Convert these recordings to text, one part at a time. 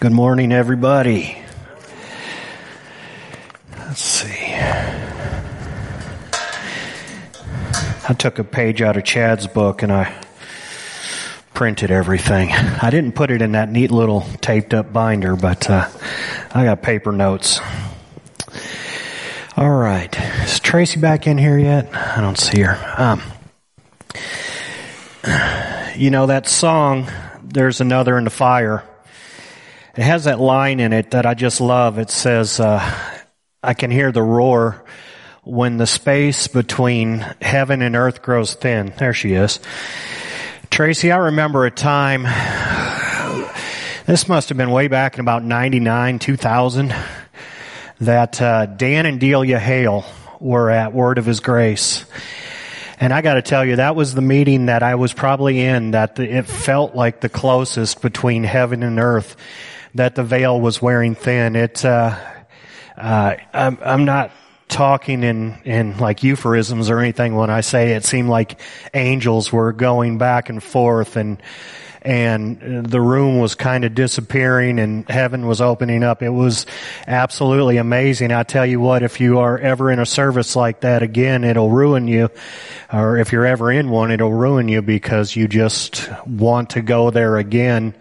Good morning, everybody. Let's see. I took a page out of Chad's book and I printed everything. I didn't put it in that neat little taped up binder, but uh, I got paper notes. All right. Is Tracy back in here yet? I don't see her. Um, you know, that song, There's Another in the Fire, it has that line in it that I just love. It says, uh, I can hear the roar when the space between heaven and earth grows thin. There she is. Tracy, I remember a time, this must have been way back in about 99, 2000, that uh, Dan and Delia Hale were at Word of His Grace. And I got to tell you, that was the meeting that I was probably in that the, it felt like the closest between heaven and earth that the veil was wearing thin. It, uh, uh, I'm, I'm not talking in, in like euphemisms or anything when I say it seemed like angels were going back and forth and, and the room was kind of disappearing and heaven was opening up. It was absolutely amazing. I tell you what, if you are ever in a service like that again, it'll ruin you. Or if you're ever in one, it'll ruin you because you just want to go there again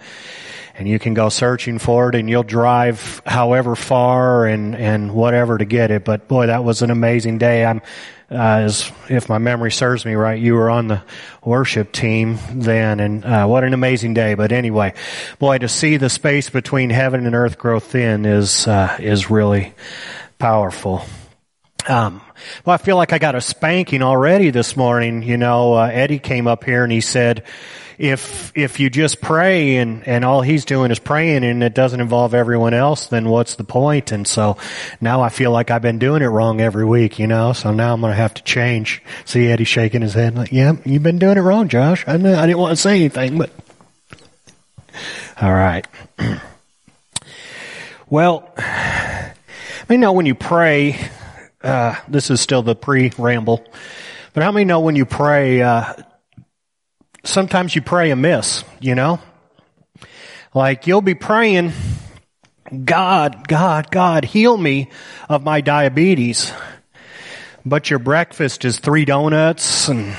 and you can go searching for it and you'll drive however far and, and whatever to get it. But boy, that was an amazing day. I'm, uh, as if my memory serves me right, you were on the worship team then, and uh, what an amazing day. But anyway, boy, to see the space between heaven and earth grow thin is uh, is really powerful. Um, well, I feel like I got a spanking already this morning. You know, uh, Eddie came up here and he said, if if you just pray and and all he's doing is praying and it doesn't involve everyone else, then what's the point? And so now I feel like I've been doing it wrong every week, you know. So now I'm going to have to change. See Eddie shaking his head like, "Yeah, you've been doing it wrong, Josh. I know, I didn't want to say anything, but all right." well, I mean, know when you pray, uh, this is still the pre-ramble, but how many know when you pray, uh, sometimes you pray amiss, you know? Like you'll be praying, God, God, God, heal me of my diabetes. But your breakfast is three donuts and,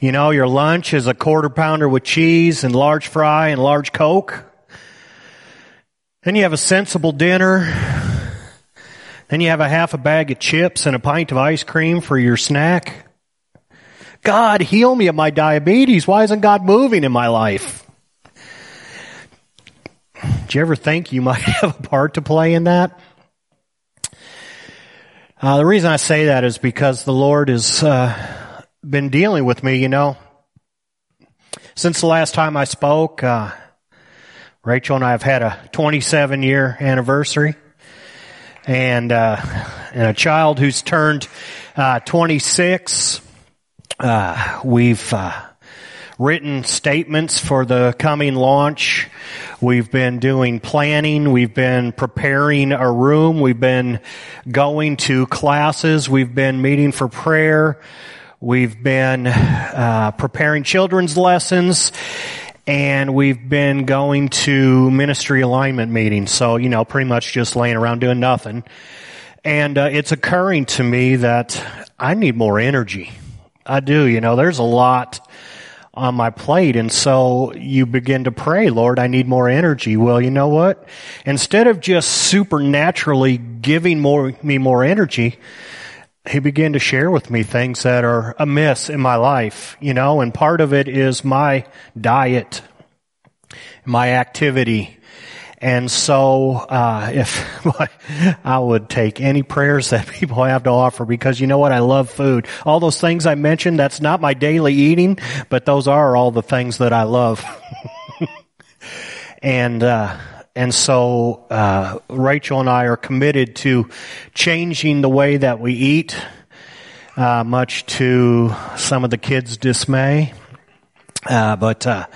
you know, your lunch is a quarter pounder with cheese and large fry and large Coke. Then you have a sensible dinner. Then you have a half a bag of chips and a pint of ice cream for your snack. God, heal me of my diabetes. Why isn't God moving in my life? Do you ever think you might have a part to play in that? Uh, the reason I say that is because the Lord has uh, been dealing with me, you know. Since the last time I spoke, uh, Rachel and I have had a 27 year anniversary and, uh, and a child who's turned uh, 26 uh, we've uh, written statements for the coming launch. We've been doing planning. We've been preparing a room. We've been going to classes. We've been meeting for prayer. We've been uh, preparing children's lessons. And we've been going to ministry alignment meetings. So, you know, pretty much just laying around doing nothing. And uh, it's occurring to me that I need more energy. I do. You know, there's a lot on my plate. And so you begin to pray, Lord, I need more energy. Well, you know what? Instead of just supernaturally giving more, me more energy, he began to share with me things that are amiss in my life, you know, and part of it is my diet, my activity, and so, uh, if I would take any prayers that people have to offer, because you know what, I love food. All those things I mentioned, that's not my daily eating, but those are all the things that I love. and uh, and so uh, Rachel and I are committed to changing the way that we eat, uh, much to some of the kids' dismay. Uh, but uh,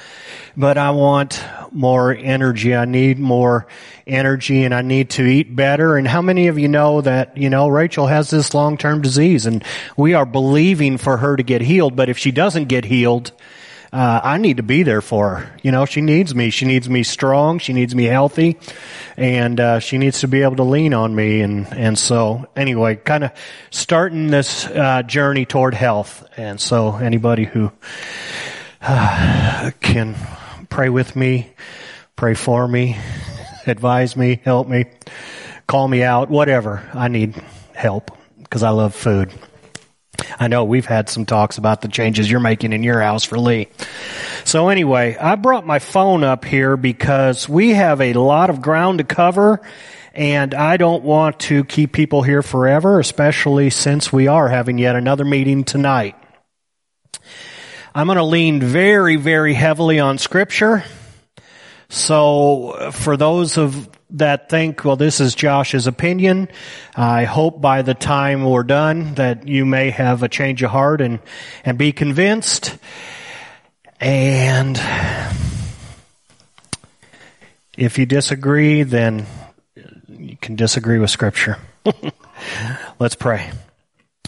but I want more energy. I need more energy and I need to eat better. And how many of you know that, you know, Rachel has this long-term disease and we are believing for her to get healed. But if she doesn't get healed, uh, I need to be there for her. You know, she needs me. She needs me strong. She needs me healthy, and uh, she needs to be able to lean on me. And and so anyway, kind of starting this uh, journey toward health. And so anybody who can pray with me, pray for me, advise me, help me, call me out, whatever. I need help because I love food. I know we've had some talks about the changes you're making in your house for Lee. So anyway, I brought my phone up here because we have a lot of ground to cover and I don't want to keep people here forever, especially since we are having yet another meeting tonight. I'm going to lean very, very heavily on scripture. So for those of that think, well, this is Josh's opinion. I hope by the time we're done that you may have a change of heart and, and be convinced. And if you disagree, then you can disagree with scripture. Let's pray.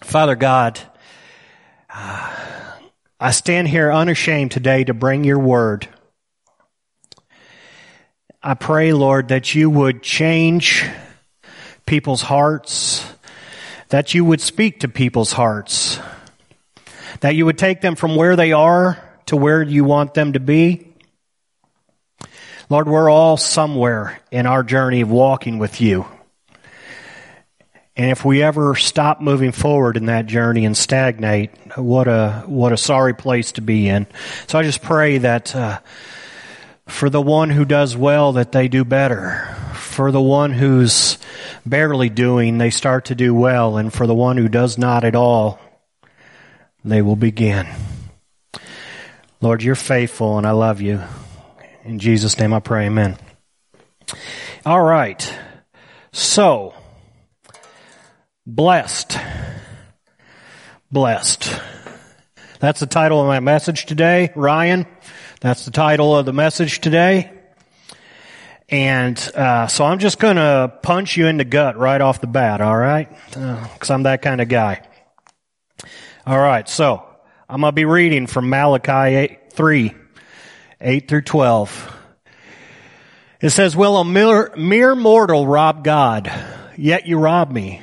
Father God, uh, I stand here unashamed today to bring your word. I pray, Lord, that you would change people's hearts, that you would speak to people's hearts, that you would take them from where they are to where you want them to be. Lord, we're all somewhere in our journey of walking with you. And if we ever stop moving forward in that journey and stagnate, what a what a sorry place to be in. So I just pray that uh, for the one who does well, that they do better. For the one who's barely doing, they start to do well. And for the one who does not at all, they will begin. Lord, you're faithful and I love you. In Jesus' name I pray, amen. All right. So, blessed. Blessed. That's the title of my message today, Ryan. That's the title of the message today. And uh, so I'm just going to punch you in the gut right off the bat, all right? Because uh, I'm that kind of guy. All right, so I'm going to be reading from Malachi 8, 3, 8 through 12. It says, Will a mere, mere mortal rob God? Yet you rob me.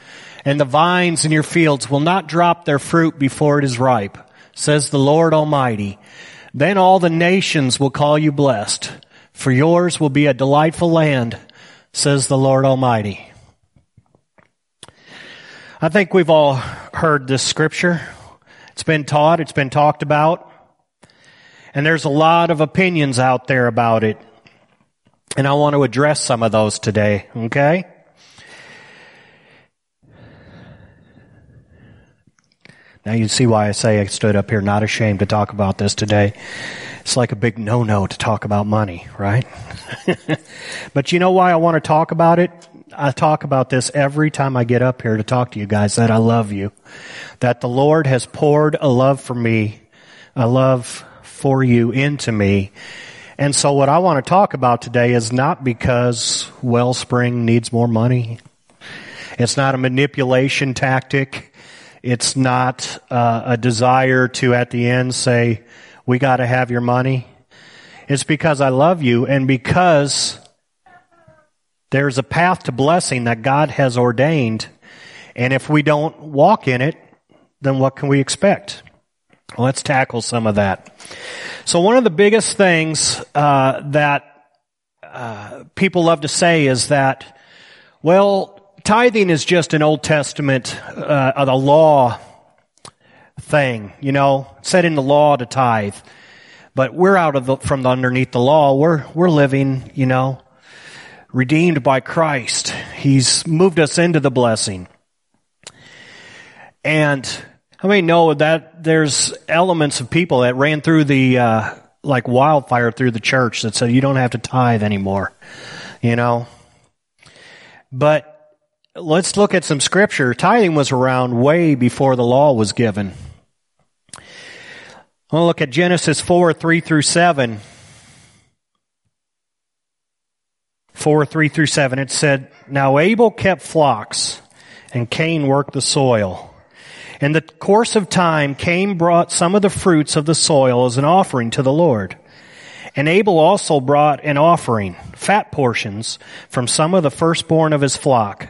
and the vines in your fields will not drop their fruit before it is ripe says the Lord Almighty. Then all the nations will call you blessed, for yours will be a delightful land, says the Lord Almighty. I think we've all heard this scripture. It's been taught, it's been talked about, and there's a lot of opinions out there about it. And I want to address some of those today, okay? Now you see why I say I stood up here not ashamed to talk about this today. It's like a big no-no to talk about money, right? but you know why I want to talk about it? I talk about this every time I get up here to talk to you guys that I love you. That the Lord has poured a love for me, a love for you into me. And so what I want to talk about today is not because Wellspring needs more money. It's not a manipulation tactic. It's not uh, a desire to at the end say, we got to have your money. It's because I love you and because there's a path to blessing that God has ordained. And if we don't walk in it, then what can we expect? let's tackle some of that. So one of the biggest things uh, that uh, people love to say is that, well, tithing is just an Old Testament, uh, the law thing, you know, set in the law to tithe. But we're out of the, from the, underneath the law. We're, we're living, you know, redeemed by Christ. He's moved us into the blessing. And How many know that there's elements of people that ran through the, uh, like wildfire through the church that said you don't have to tithe anymore, you know? But let's look at some scripture. Tithing was around way before the law was given. We'll look at Genesis 4, 3 through 7. 4, 3 through 7. It said, Now Abel kept flocks, and Cain worked the soil. In the course of time, Cain brought some of the fruits of the soil as an offering to the Lord. And Abel also brought an offering, fat portions, from some of the firstborn of his flock.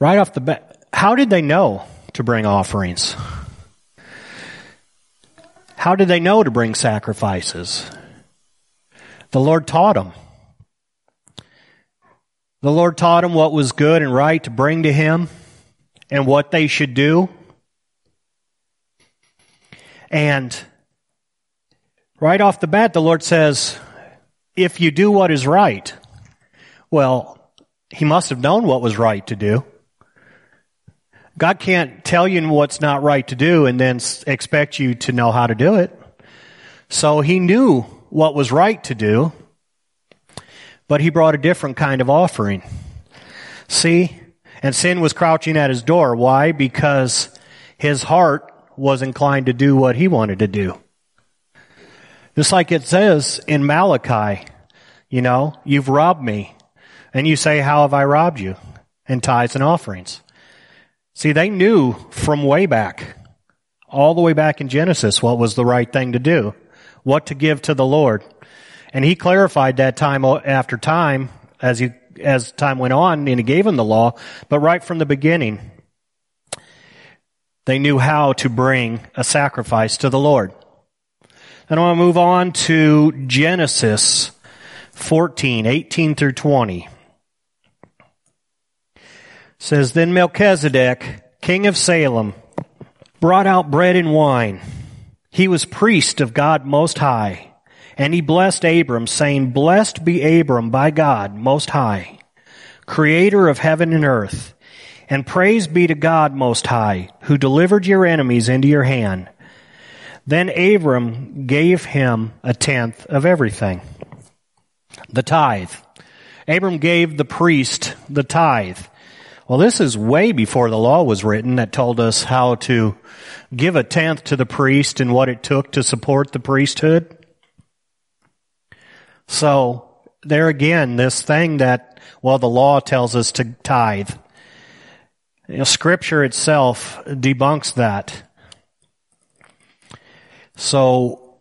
Right off the bat, how did they know to bring offerings? How did they know to bring sacrifices? The Lord taught them. The Lord taught them what was good and right to bring to Him and what they should do. And right off the bat, the Lord says, if you do what is right, well, He must have known what was right to do. God can't tell you what's not right to do and then expect you to know how to do it. So he knew what was right to do, but he brought a different kind of offering. See? And sin was crouching at his door. Why? Because his heart was inclined to do what he wanted to do. Just like it says in Malachi, you know, you've robbed me. And you say, how have I robbed you? In tithes and offerings. See, they knew from way back, all the way back in Genesis, what was the right thing to do, what to give to the Lord. And he clarified that time after time as he, as time went on and he gave them the law. But right from the beginning, they knew how to bring a sacrifice to the Lord. And I want to move on to Genesis 14, 18 through 20 says, Then Melchizedek, king of Salem, brought out bread and wine. He was priest of God Most High. And he blessed Abram, saying, Blessed be Abram by God Most High, creator of heaven and earth. And praise be to God Most High, who delivered your enemies into your hand. Then Abram gave him a tenth of everything. The tithe. Abram gave the priest the tithe. Well, this is way before the law was written that told us how to give a tenth to the priest and what it took to support the priesthood. So, there again, this thing that, well, the law tells us to tithe. You know, scripture itself debunks that. So,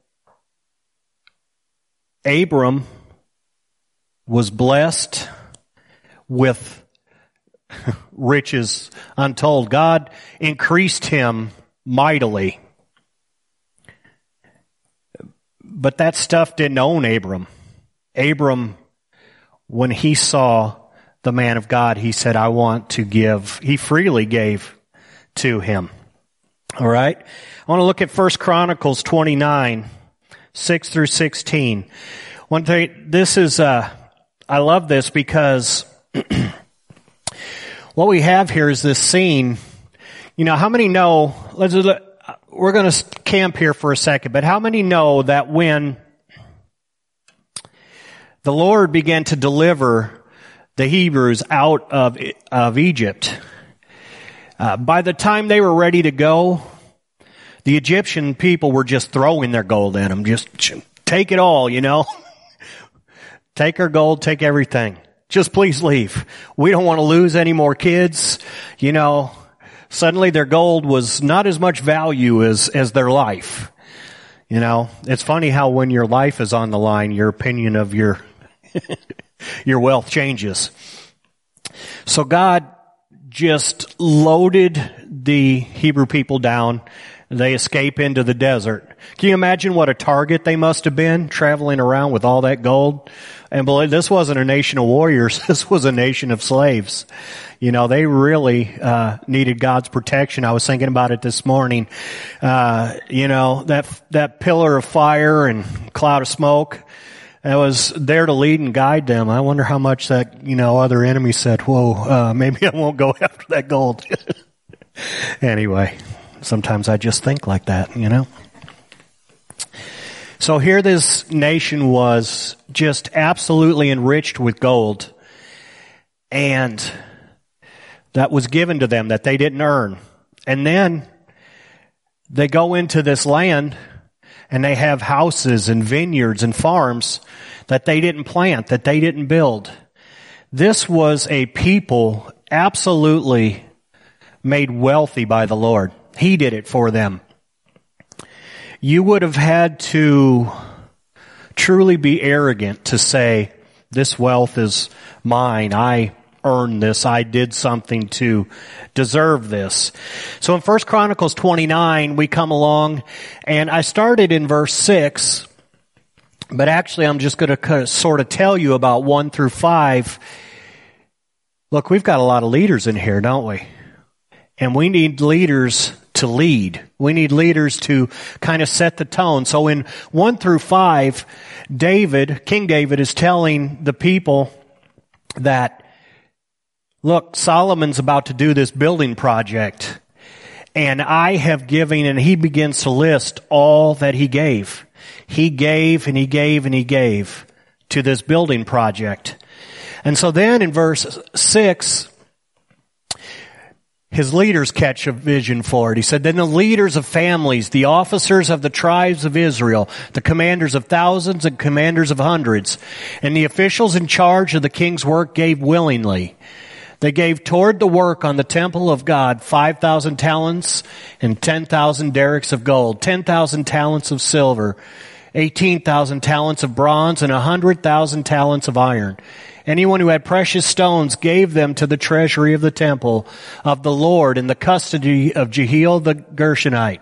Abram was blessed with riches untold. God increased him mightily. But that stuff didn't own Abram. Abram, when he saw the man of God, he said, I want to give. He freely gave to him. All right. I want to look at First Chronicles 29, 6 through 16. One thing, this is, uh, I love this because what we have here is this scene. You know, how many know, let's, we're going to camp here for a second, but how many know that when the Lord began to deliver the Hebrews out of, of Egypt, uh, by the time they were ready to go, the Egyptian people were just throwing their gold at them. Just take it all, you know. take our gold, take everything. Just please leave. We don't want to lose any more kids. You know, suddenly their gold was not as much value as, as their life. You know, it's funny how when your life is on the line, your opinion of your, your wealth changes. So God just loaded the Hebrew people down. They escape into the desert. Can you imagine what a target they must have been traveling around with all that gold? And believe this wasn't a nation of warriors. This was a nation of slaves. You know, they really uh, needed God's protection. I was thinking about it this morning. Uh, you know, that that pillar of fire and cloud of smoke that was there to lead and guide them. I wonder how much that you know other enemy said, "Whoa, uh, maybe I won't go after that gold." anyway, sometimes I just think like that, you know. So here this nation was just absolutely enriched with gold. And that was given to them that they didn't earn. And then they go into this land and they have houses and vineyards and farms that they didn't plant, that they didn't build. This was a people absolutely made wealthy by the Lord. He did it for them. You would have had to truly be arrogant to say, this wealth is mine. I earned this. I did something to deserve this. So in 1 Chronicles 29, we come along and I started in verse 6, but actually I'm just going to sort of tell you about 1 through 5. Look, we've got a lot of leaders in here, don't we? And we need leaders to lead. We need leaders to kind of set the tone. So in 1 through 5, David, King David is telling the people that look, Solomon's about to do this building project. And I have given, and he begins to list all that he gave. He gave and he gave and he gave to this building project. And so then in verse 6, his leaders catch a vision for it. He said, then the leaders of families, the officers of the tribes of Israel, the commanders of thousands and commanders of hundreds, and the officials in charge of the king's work gave willingly. They gave toward the work on the temple of God 5,000 talents and 10,000 darics of gold, 10,000 talents of silver, 18,000 talents of bronze, and 100,000 talents of iron. Anyone who had precious stones gave them to the treasury of the temple of the Lord in the custody of Jehiel the Gershonite.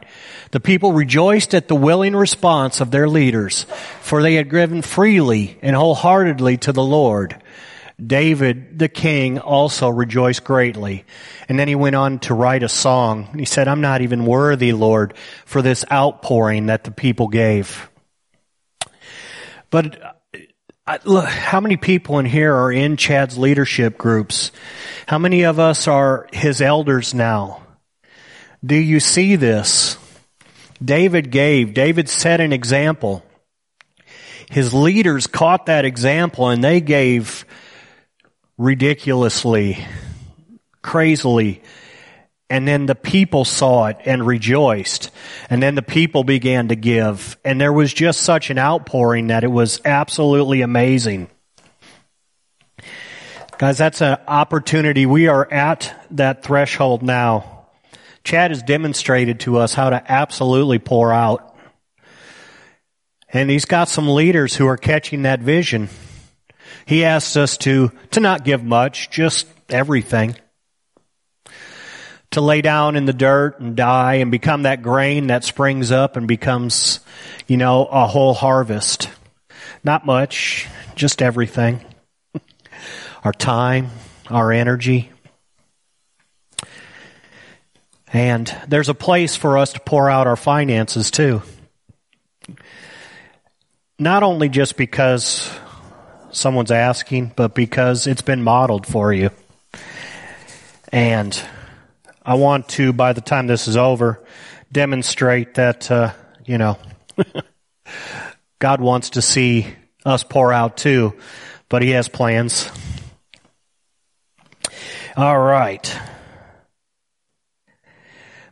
The people rejoiced at the willing response of their leaders, for they had given freely and wholeheartedly to the Lord. David, the king, also rejoiced greatly. And then he went on to write a song. He said, I'm not even worthy, Lord, for this outpouring that the people gave. But I, look, how many people in here are in Chad's leadership groups? How many of us are his elders now? Do you see this? David gave. David set an example. His leaders caught that example and they gave ridiculously, crazily. And then the people saw it and rejoiced. And then the people began to give. And there was just such an outpouring that it was absolutely amazing. Guys, that's an opportunity. We are at that threshold now. Chad has demonstrated to us how to absolutely pour out. And he's got some leaders who are catching that vision. He asks us to, to not give much, just everything. To lay down in the dirt and die and become that grain that springs up and becomes, you know, a whole harvest. Not much, just everything. our time, our energy. And there's a place for us to pour out our finances too. Not only just because someone's asking, but because it's been modeled for you. And I want to, by the time this is over, demonstrate that, uh, you know, God wants to see us pour out too, but He has plans. All right.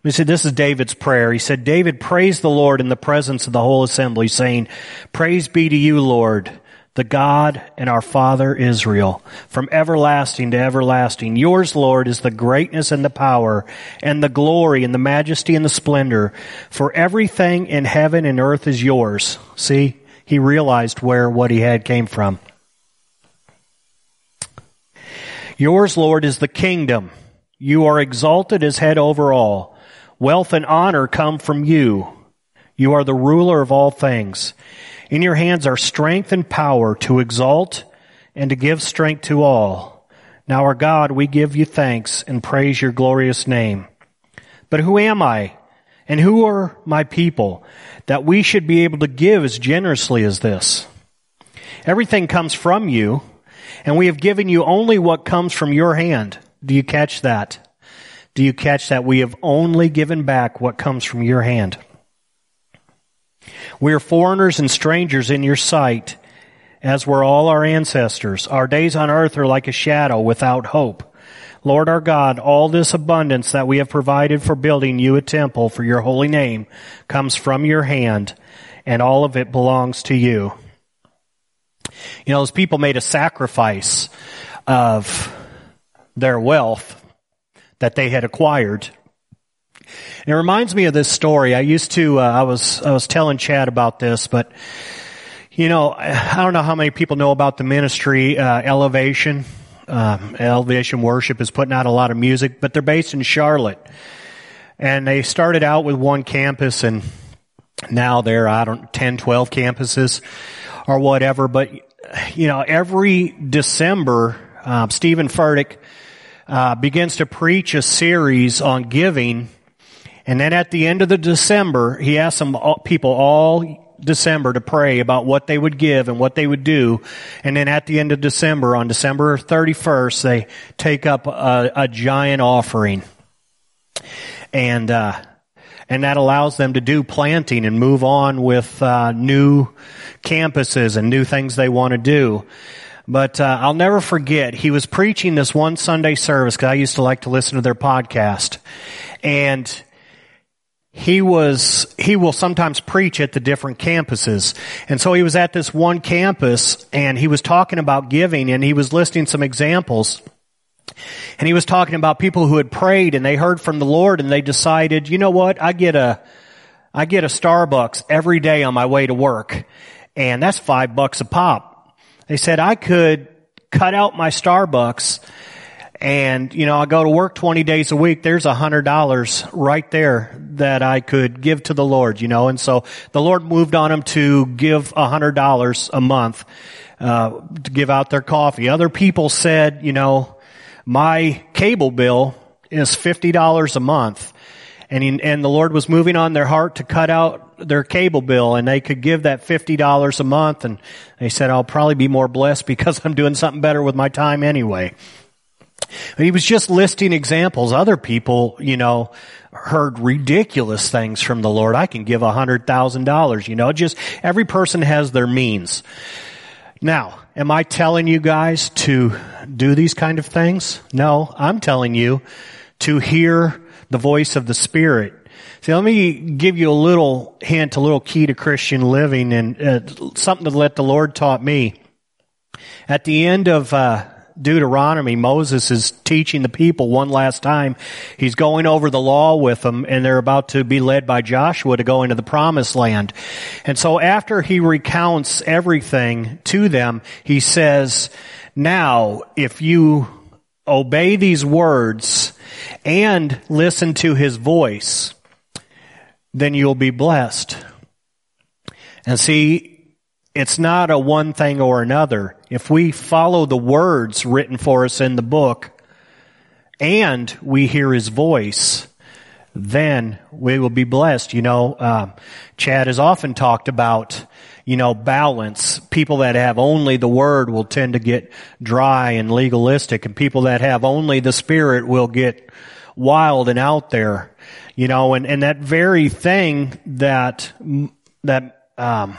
We said this is David's prayer. He said, David praised the Lord in the presence of the whole assembly, saying, Praise be to you, Lord the God and our Father Israel, from everlasting to everlasting. Yours, Lord, is the greatness and the power and the glory and the majesty and the splendor. For everything in heaven and earth is yours. See, he realized where what he had came from. Yours, Lord, is the kingdom You are exalted as head over all. Wealth and honor come from you. You are the ruler of all things. In your hands are strength and power to exalt and to give strength to all. Now our God, we give you thanks and praise your glorious name. But who am I and who are my people that we should be able to give as generously as this? Everything comes from you and we have given you only what comes from your hand. Do you catch that? Do you catch that? We have only given back what comes from your hand. We are foreigners and strangers in your sight, as were all our ancestors. Our days on earth are like a shadow without hope. Lord our God, all this abundance that we have provided for building you a temple for your holy name comes from your hand, and all of it belongs to you. You know, those people made a sacrifice of their wealth that they had acquired. And it reminds me of this story. I used to, uh, I was, I was telling Chad about this, but you know, I don't know how many people know about the ministry, uh, Elevation. Um, Elevation Worship is putting out a lot of music, but they're based in Charlotte. And they started out with one campus and now they're, I don't, 10, 12 campuses or whatever. But, you know, every December, um, Steven Furtick, uh, begins to preach a series on giving. And then at the end of the December, he asks some people all December to pray about what they would give and what they would do. And then at the end of December, on December 31st, they take up a, a giant offering. And, uh, and that allows them to do planting and move on with uh, new campuses and new things they want to do. But uh, I'll never forget, he was preaching this one Sunday service because I used to like to listen to their podcast, and he was he will sometimes preach at the different campuses, and so he was at this one campus, and he was talking about giving, and he was listing some examples. And he was talking about people who had prayed and they heard from the Lord and they decided, you know what, I get a, I get a Starbucks every day on my way to work. And that's five bucks a pop. They said I could cut out my Starbucks and, you know, I go to work 20 days a week. There's a hundred dollars right there that I could give to the Lord, you know, and so the Lord moved on them to give a hundred dollars a month, uh, to give out their coffee. Other people said, you know, my cable bill is $50 a month and, he, and the Lord was moving on their heart to cut out their cable bill and they could give that $50 a month and they said, I'll probably be more blessed because I'm doing something better with my time anyway. He was just listing examples. Other people, you know, heard ridiculous things from the Lord. I can give a hundred thousand dollars, you know, just every person has their means. Now, am I telling you guys to do these kind of things? No, I'm telling you to hear the voice of the Spirit. See, let me give you a little hint, a little key to Christian living and uh, something to let the Lord taught me. At the end of uh, Deuteronomy, Moses is teaching the people one last time. He's going over the law with them and they're about to be led by Joshua to go into the promised land. And so after he recounts everything to them, he says, now, if you obey these words and listen to his voice, then you'll be blessed. And see, it's not a one thing or another. If we follow the words written for us in the book and we hear his voice, then we will be blessed. You know, uh, Chad has often talked about you know, balance. People that have only the word will tend to get dry and legalistic and people that have only the spirit will get wild and out there, you know, and, and that very thing that, that, um,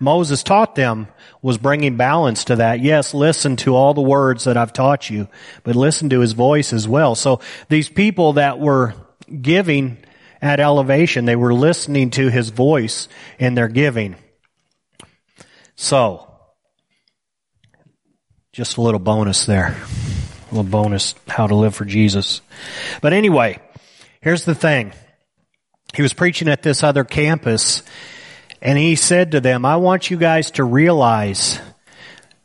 Moses taught them was bringing balance to that. Yes, listen to all the words that I've taught you, but listen to his voice as well. So these people that were giving at elevation, they were listening to his voice in their giving. So, just a little bonus there. A little bonus how to live for Jesus. But anyway, here's the thing. He was preaching at this other campus and he said to them, I want you guys to realize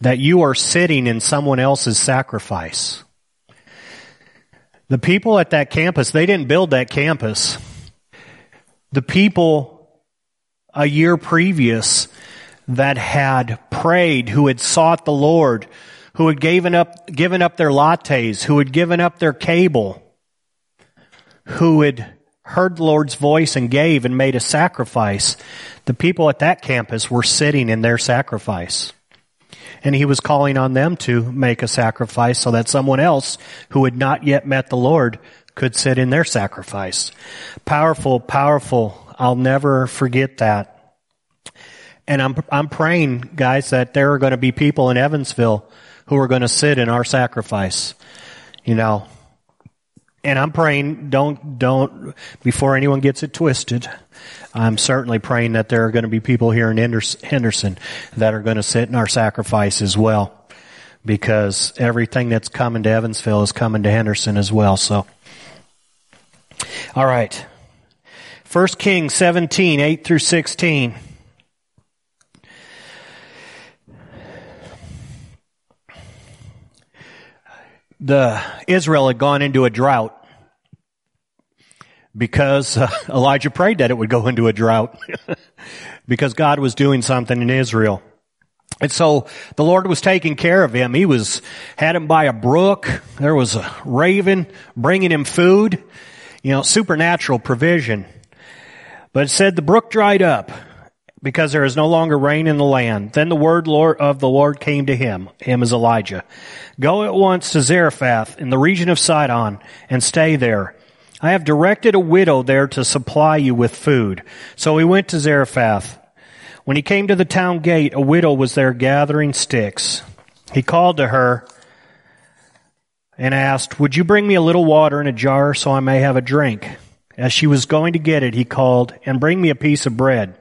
that you are sitting in someone else's sacrifice. The people at that campus, they didn't build that campus. The people a year previous that had prayed, who had sought the Lord, who had given up, given up their lattes, who had given up their cable, who had heard the Lord's voice and gave and made a sacrifice. The people at that campus were sitting in their sacrifice. And he was calling on them to make a sacrifice so that someone else who had not yet met the Lord could sit in their sacrifice. Powerful, powerful. I'll never forget that. And I'm, I'm praying, guys, that there are going to be people in Evansville who are going to sit in our sacrifice. You know, and I'm praying, don't, don't, before anyone gets it twisted, I'm certainly praying that there are going to be people here in Henderson that are going to sit in our sacrifice as well. Because everything that's coming to Evansville is coming to Henderson as well, so. Alright. 1 Kings 17, 8 through 16. The Israel had gone into a drought because uh, Elijah prayed that it would go into a drought because God was doing something in Israel. And so the Lord was taking care of him. He was, had him by a brook. There was a raven bringing him food, you know, supernatural provision. But it said the brook dried up because there is no longer rain in the land. Then the word of the Lord came to him, him as Elijah. Go at once to Zarephath in the region of Sidon and stay there. I have directed a widow there to supply you with food. So he went to Zarephath. When he came to the town gate, a widow was there gathering sticks. He called to her and asked, Would you bring me a little water in a jar so I may have a drink? As she was going to get it, he called, And bring me a piece of bread.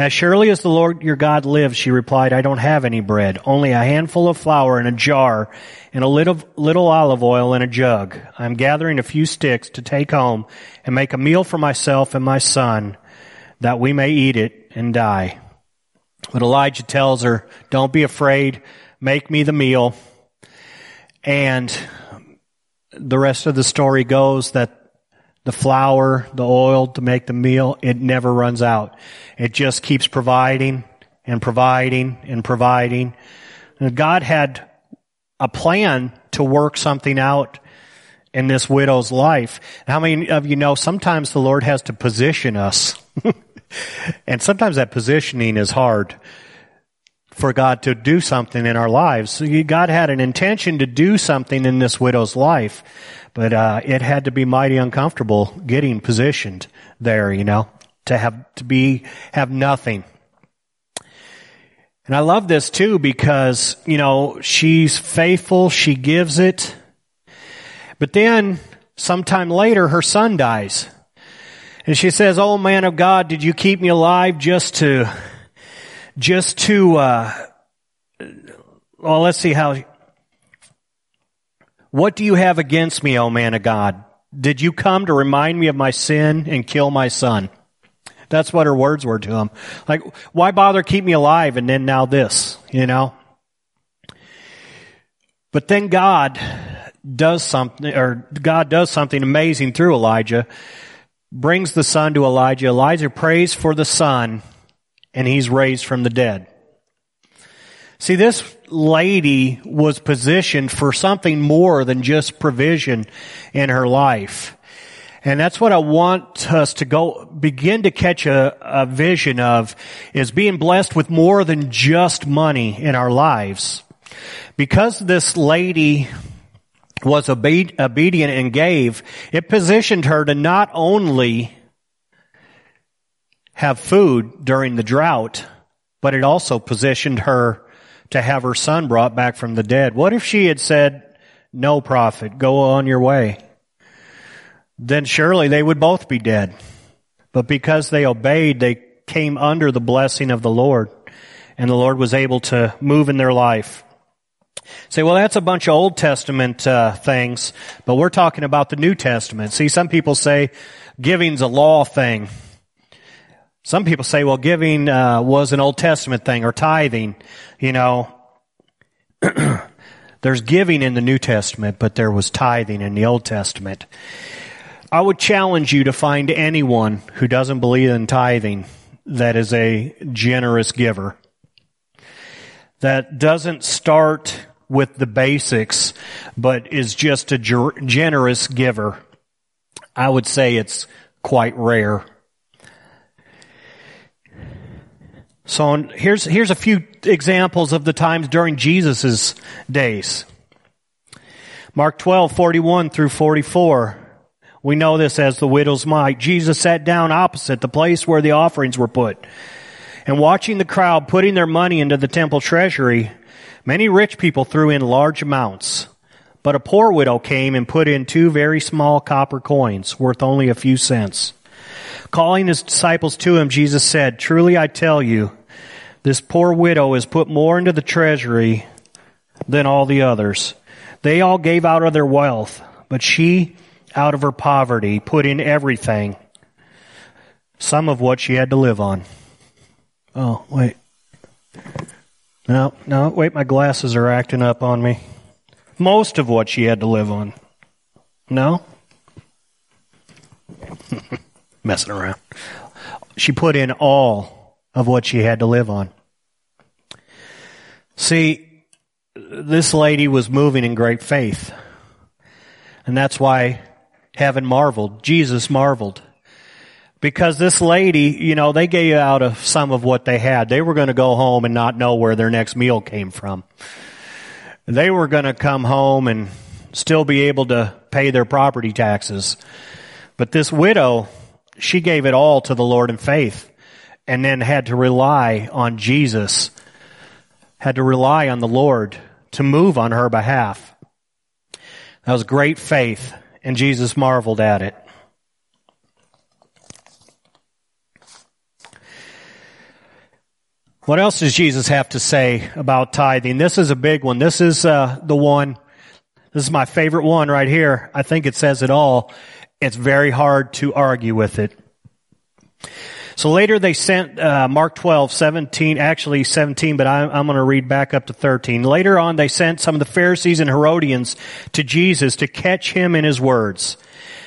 As surely as the Lord your God lives, she replied, I don't have any bread, only a handful of flour in a jar and a little, little olive oil in a jug. I'm gathering a few sticks to take home and make a meal for myself and my son that we may eat it and die. But Elijah tells her, don't be afraid, make me the meal. And the rest of the story goes that the flour, the oil to make the meal, it never runs out. It just keeps providing and providing and providing. And God had a plan to work something out in this widow's life. How many of you know sometimes the Lord has to position us? and sometimes that positioning is hard for God to do something in our lives. God had an intention to do something in this widow's life. But uh, it had to be mighty uncomfortable getting positioned there, you know, to have to be have nothing. And I love this too because, you know, she's faithful, she gives it. But then sometime later her son dies. And she says, "Oh man of God, did you keep me alive just to just to uh well, let's see how what do you have against me, O man of God? Did you come to remind me of my sin and kill my son? That's what her words were to him. Like, why bother keep me alive and then now this, you know? But then God does something, or God does something amazing through Elijah, brings the son to Elijah. Elijah prays for the son, and he's raised from the dead. See, this lady was positioned for something more than just provision in her life. And that's what I want us to go begin to catch a, a vision of is being blessed with more than just money in our lives. Because this lady was obedient and gave, it positioned her to not only have food during the drought, but it also positioned her to have her son brought back from the dead. What if she had said, no prophet, go on your way? Then surely they would both be dead. But because they obeyed, they came under the blessing of the Lord and the Lord was able to move in their life. Say, well, that's a bunch of Old Testament uh, things, but we're talking about the New Testament. See, some people say giving's a law thing. Some people say, well, giving uh, was an Old Testament thing or tithing. You know, There's giving in the New Testament, but there was tithing in the Old Testament. I would challenge you to find anyone who doesn't believe in tithing that is a generous giver. That doesn't start with the basics, but is just a generous giver. I would say it's quite rare. So here's, here's a few examples of the times during Jesus' days. Mark 12, 41 through 44. We know this as the widow's mite. Jesus sat down opposite the place where the offerings were put. And watching the crowd putting their money into the temple treasury, many rich people threw in large amounts. But a poor widow came and put in two very small copper coins worth only a few cents. Calling his disciples to him, Jesus said, Truly I tell you, this poor widow has put more into the treasury than all the others. They all gave out of their wealth, but she, out of her poverty, put in everything, some of what she had to live on. Oh, wait. No, no, wait, my glasses are acting up on me. Most of what she had to live on. No? Messing around. She put in all of what she had to live on. See, this lady was moving in great faith. And that's why heaven marveled. Jesus marveled. Because this lady, you know, they gave out of some of what they had. They were going to go home and not know where their next meal came from. They were going to come home and still be able to pay their property taxes. But this widow, she gave it all to the Lord in faith and then had to rely on Jesus, had to rely on the Lord to move on her behalf. That was great faith, and Jesus marveled at it. What else does Jesus have to say about tithing? This is a big one. This is uh, the one. This is my favorite one right here. I think it says it all. It's very hard to argue with it. So later they sent uh, Mark 12, 17, actually 17, but I, I'm going to read back up to 13. Later on, they sent some of the Pharisees and Herodians to Jesus to catch him in his words.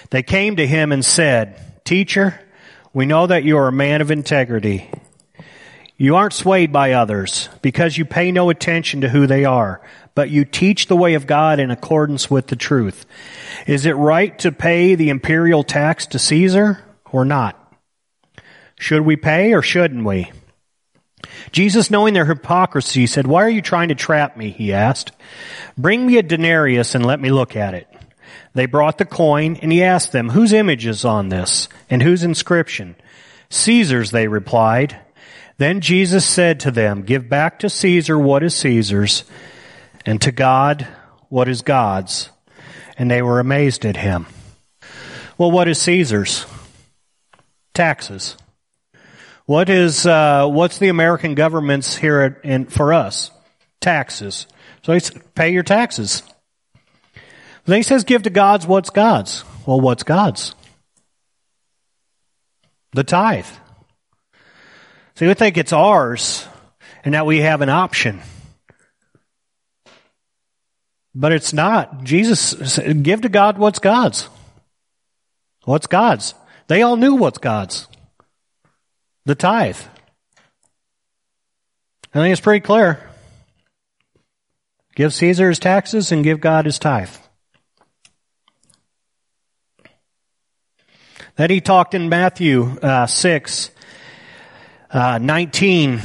They came to him and said, Teacher, we know that you are a man of integrity you aren't swayed by others because you pay no attention to who they are, but you teach the way of God in accordance with the truth. Is it right to pay the imperial tax to Caesar or not? Should we pay or shouldn't we? Jesus, knowing their hypocrisy, said, Why are you trying to trap me? He asked. Bring me a denarius and let me look at it. They brought the coin, and he asked them, Whose image is on this, and whose inscription? Caesar's, they replied. Then Jesus said to them, Give back to Caesar what is Caesar's, and to God what is God's. And they were amazed at him. Well, what is Caesar's? Taxes. What is uh, what's the American government's here at, in, for us? Taxes. So he says, pay your taxes. Then he says, give to God's what's God's. Well, what's God's? The tithe. See, we think it's ours and that we have an option. But it's not. Jesus said, give to God what's God's. What's God's? They all knew what's God's. The tithe. I think it's pretty clear. Give Caesar his taxes and give God his tithe. Then he talked in Matthew uh, 6 uh, 19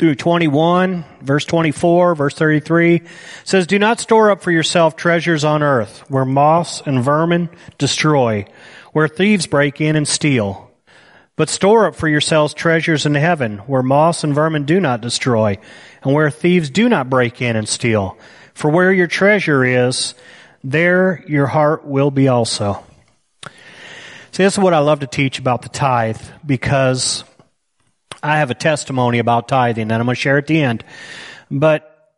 through 21, verse 24, verse 33 says, Do not store up for yourself treasures on earth where moths and vermin destroy, where thieves break in and steal. But store up for yourselves treasures in heaven where moss and vermin do not destroy and where thieves do not break in and steal. For where your treasure is, there your heart will be also. See, this is what I love to teach about the tithe because I have a testimony about tithing that I'm going to share at the end. But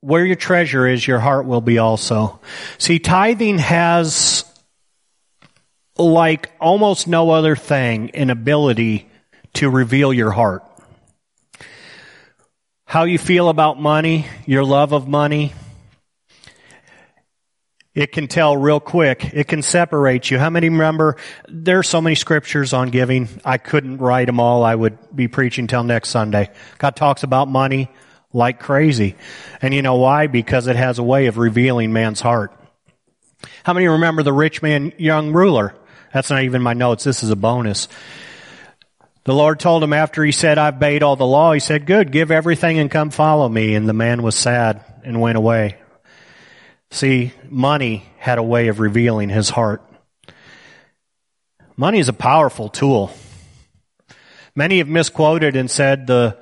where your treasure is, your heart will be also. See, tithing has, like almost no other thing, an ability to reveal your heart. how you feel about money, your love of money, it can tell real quick. It can separate you. How many remember? There are so many scriptures on giving. I couldn't write them all. I would be preaching till next Sunday. God talks about money like crazy. And you know why? Because it has a way of revealing man's heart. How many remember the rich man, young ruler? That's not even my notes. This is a bonus. The Lord told him after he said, I've obeyed all the law, he said, good, give everything and come follow me. And the man was sad and went away. See, money had a way of revealing his heart. Money is a powerful tool. Many have misquoted and said the,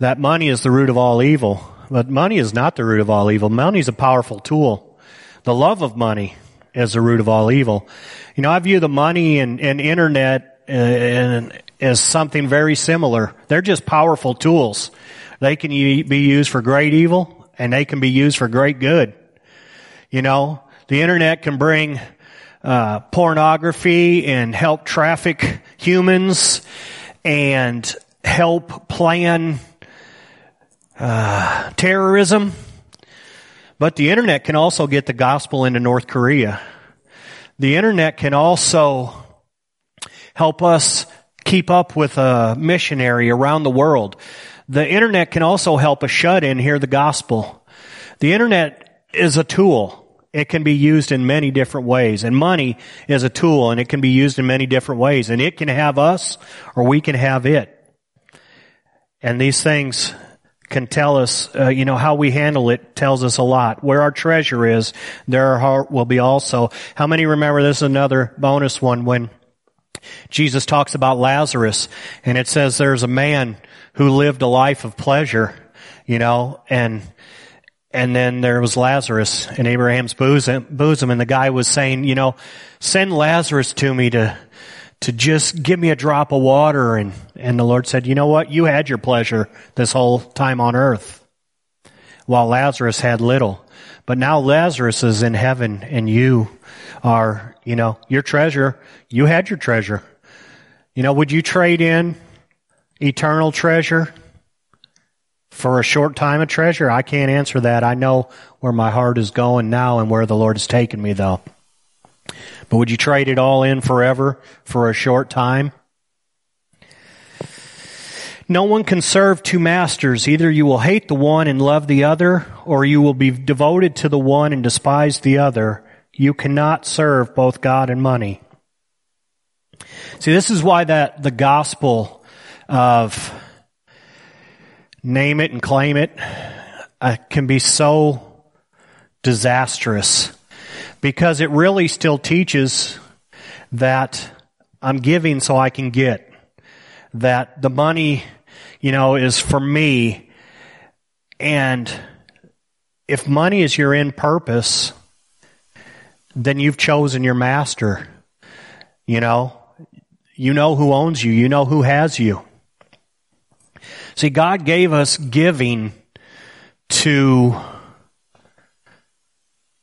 that money is the root of all evil. But money is not the root of all evil. Money is a powerful tool. The love of money is the root of all evil. You know, I view the money and, and internet uh, as something very similar. They're just powerful tools. They can be used for great evil and they can be used for great good. You know, the internet can bring uh, pornography and help traffic humans and help plan uh, terrorism. But the internet can also get the gospel into North Korea. The internet can also help us keep up with a missionary around the world. The internet can also help us shut in hear the gospel. The internet is a tool. It can be used in many different ways. And money is a tool and it can be used in many different ways. And it can have us or we can have it. And these things can tell us, uh, you know, how we handle it tells us a lot. Where our treasure is, there our heart will be also. How many remember this is another bonus one when Jesus talks about Lazarus and it says there's a man who lived a life of pleasure, you know, and and then there was Lazarus in Abraham's bosom, bosom, and the guy was saying, you know, send Lazarus to me to, to just give me a drop of water. And, and the Lord said, you know what? You had your pleasure this whole time on earth while Lazarus had little. But now Lazarus is in heaven and you are, you know, your treasure. You had your treasure. You know, would you trade in eternal treasure for a short time of treasure? I can't answer that. I know where my heart is going now and where the Lord has taken me though. But would you trade it all in forever for a short time? No one can serve two masters. Either you will hate the one and love the other, or you will be devoted to the one and despise the other. You cannot serve both God and money. See, this is why that the gospel of name it and claim it uh, can be so disastrous because it really still teaches that I'm giving so I can get. That the money, you know, is for me. And if money is your end purpose, then you've chosen your master. You know, you know who owns you. You know who has you. See, God gave us giving to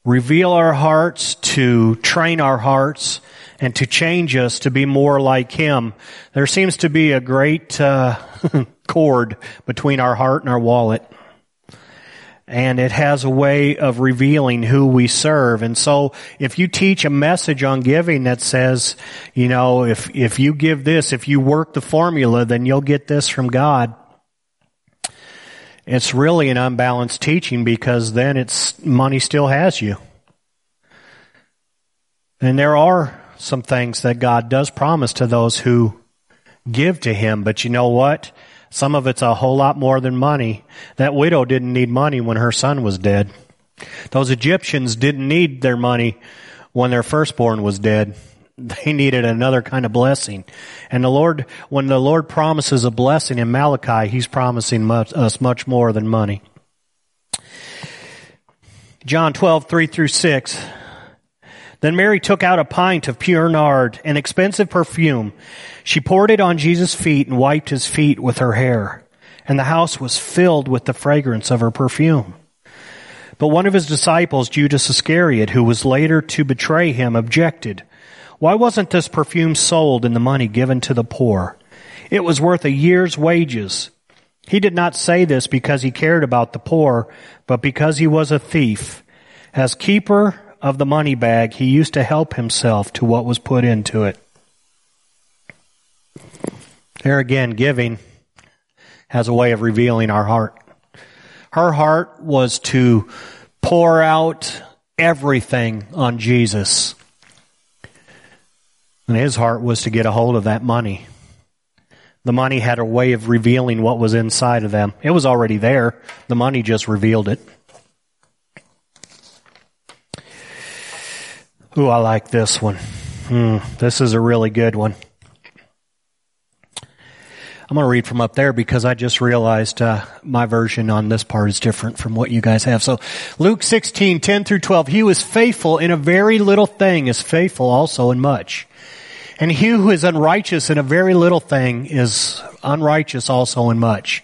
reveal our hearts, to train our hearts, and to change us to be more like Him. There seems to be a great uh, cord between our heart and our wallet. And it has a way of revealing who we serve. And so if you teach a message on giving that says, you know, if, if you give this, if you work the formula, then you'll get this from God, it's really an unbalanced teaching because then it's money still has you. And there are some things that God does promise to those who give to Him, but you know what? Some of it's a whole lot more than money. That widow didn't need money when her son was dead. Those Egyptians didn't need their money when their firstborn was dead. They needed another kind of blessing. And the Lord, when the Lord promises a blessing in Malachi, He's promising much, us much more than money. John 12, 3 through 6. Then Mary took out a pint of pure nard, an expensive perfume. She poured it on Jesus' feet and wiped his feet with her hair. And the house was filled with the fragrance of her perfume. But one of his disciples, Judas Iscariot, who was later to betray him, objected. Why wasn't this perfume sold and the money given to the poor? It was worth a year's wages. He did not say this because he cared about the poor, but because he was a thief. As keeper of the money bag, he used to help himself to what was put into it. There again, giving has a way of revealing our heart. Her heart was to pour out everything on Jesus. And his heart was to get a hold of that money. The money had a way of revealing what was inside of them. It was already there. The money just revealed it. Ooh, I like this one. Hmm, this is a really good one. I'm going to read from up there because I just realized uh, my version on this part is different from what you guys have. So Luke 16, 10 through 12. He was faithful in a very little thing is faithful also in much. And he who is unrighteous in a very little thing is unrighteous also in much.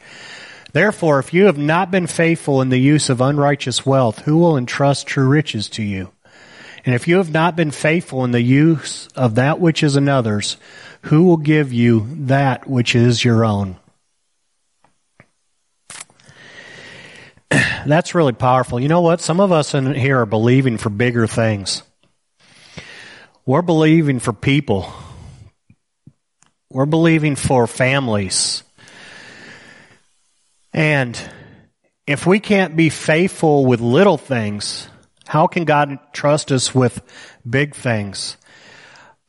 Therefore, if you have not been faithful in the use of unrighteous wealth, who will entrust true riches to you? And if you have not been faithful in the use of that which is another's, who will give you that which is your own? That's really powerful. You know what? Some of us in here are believing for bigger things. We're believing for people. We're believing for families. And if we can't be faithful with little things, how can God trust us with big things?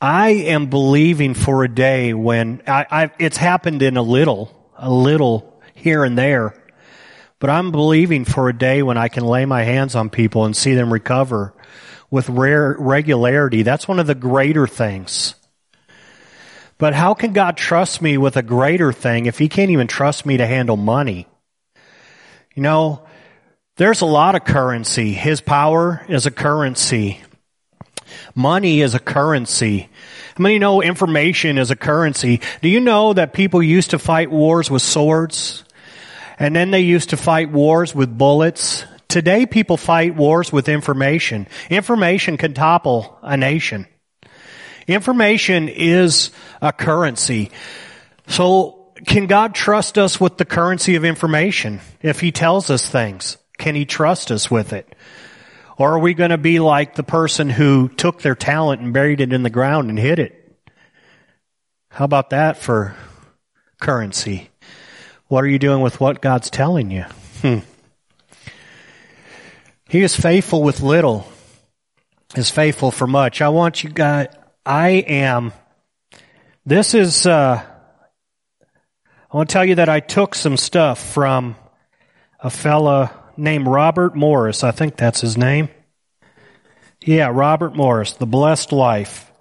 I am believing for a day when I, I, it's happened in a little, a little here and there, but I'm believing for a day when I can lay my hands on people and see them recover with rare regularity. That's one of the greater things. But how can God trust me with a greater thing if He can't even trust me to handle money? You know, there's a lot of currency. His power is a currency. Money is a currency. How many know information is a currency? Do you know that people used to fight wars with swords? And then they used to fight wars with bullets. Today people fight wars with information. Information can topple a nation. Information is a currency. So can God trust us with the currency of information if he tells us things? Can he trust us with it? Or are we going to be like the person who took their talent and buried it in the ground and hid it? How about that for currency? What are you doing with what God's telling you? Hmm. He is faithful with little, He is faithful for much. I want you guys, I am, this is, uh, I want to tell you that I took some stuff from a fella named Robert Morris. I think that's his name. Yeah, Robert Morris, The Blessed Life.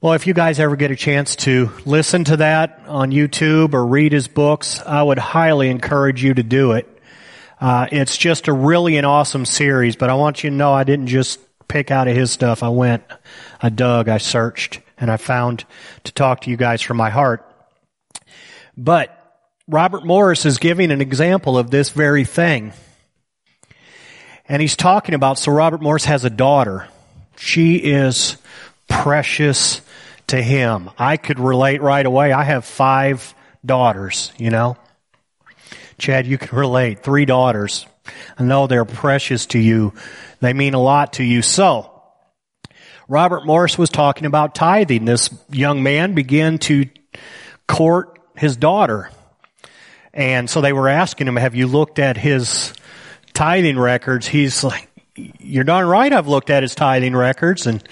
Well, if you guys ever get a chance to listen to that on YouTube or read his books, I would highly encourage you to do it. Uh, it's just a really an awesome series, but I want you to know I didn't just pick out of his stuff. I went, I dug, I searched, and I found to talk to you guys from my heart. But Robert Morris is giving an example of this very thing. And he's talking about, so Robert Morris has a daughter. She is precious to him. I could relate right away. I have five daughters, you know. Chad, you can relate. Three daughters. I know they're precious to you. They mean a lot to you. So, Robert Morris was talking about tithing. This young man began to court his daughter. And so they were asking him, have you looked at his tithing records? He's like, you're darn right I've looked at his tithing records. And,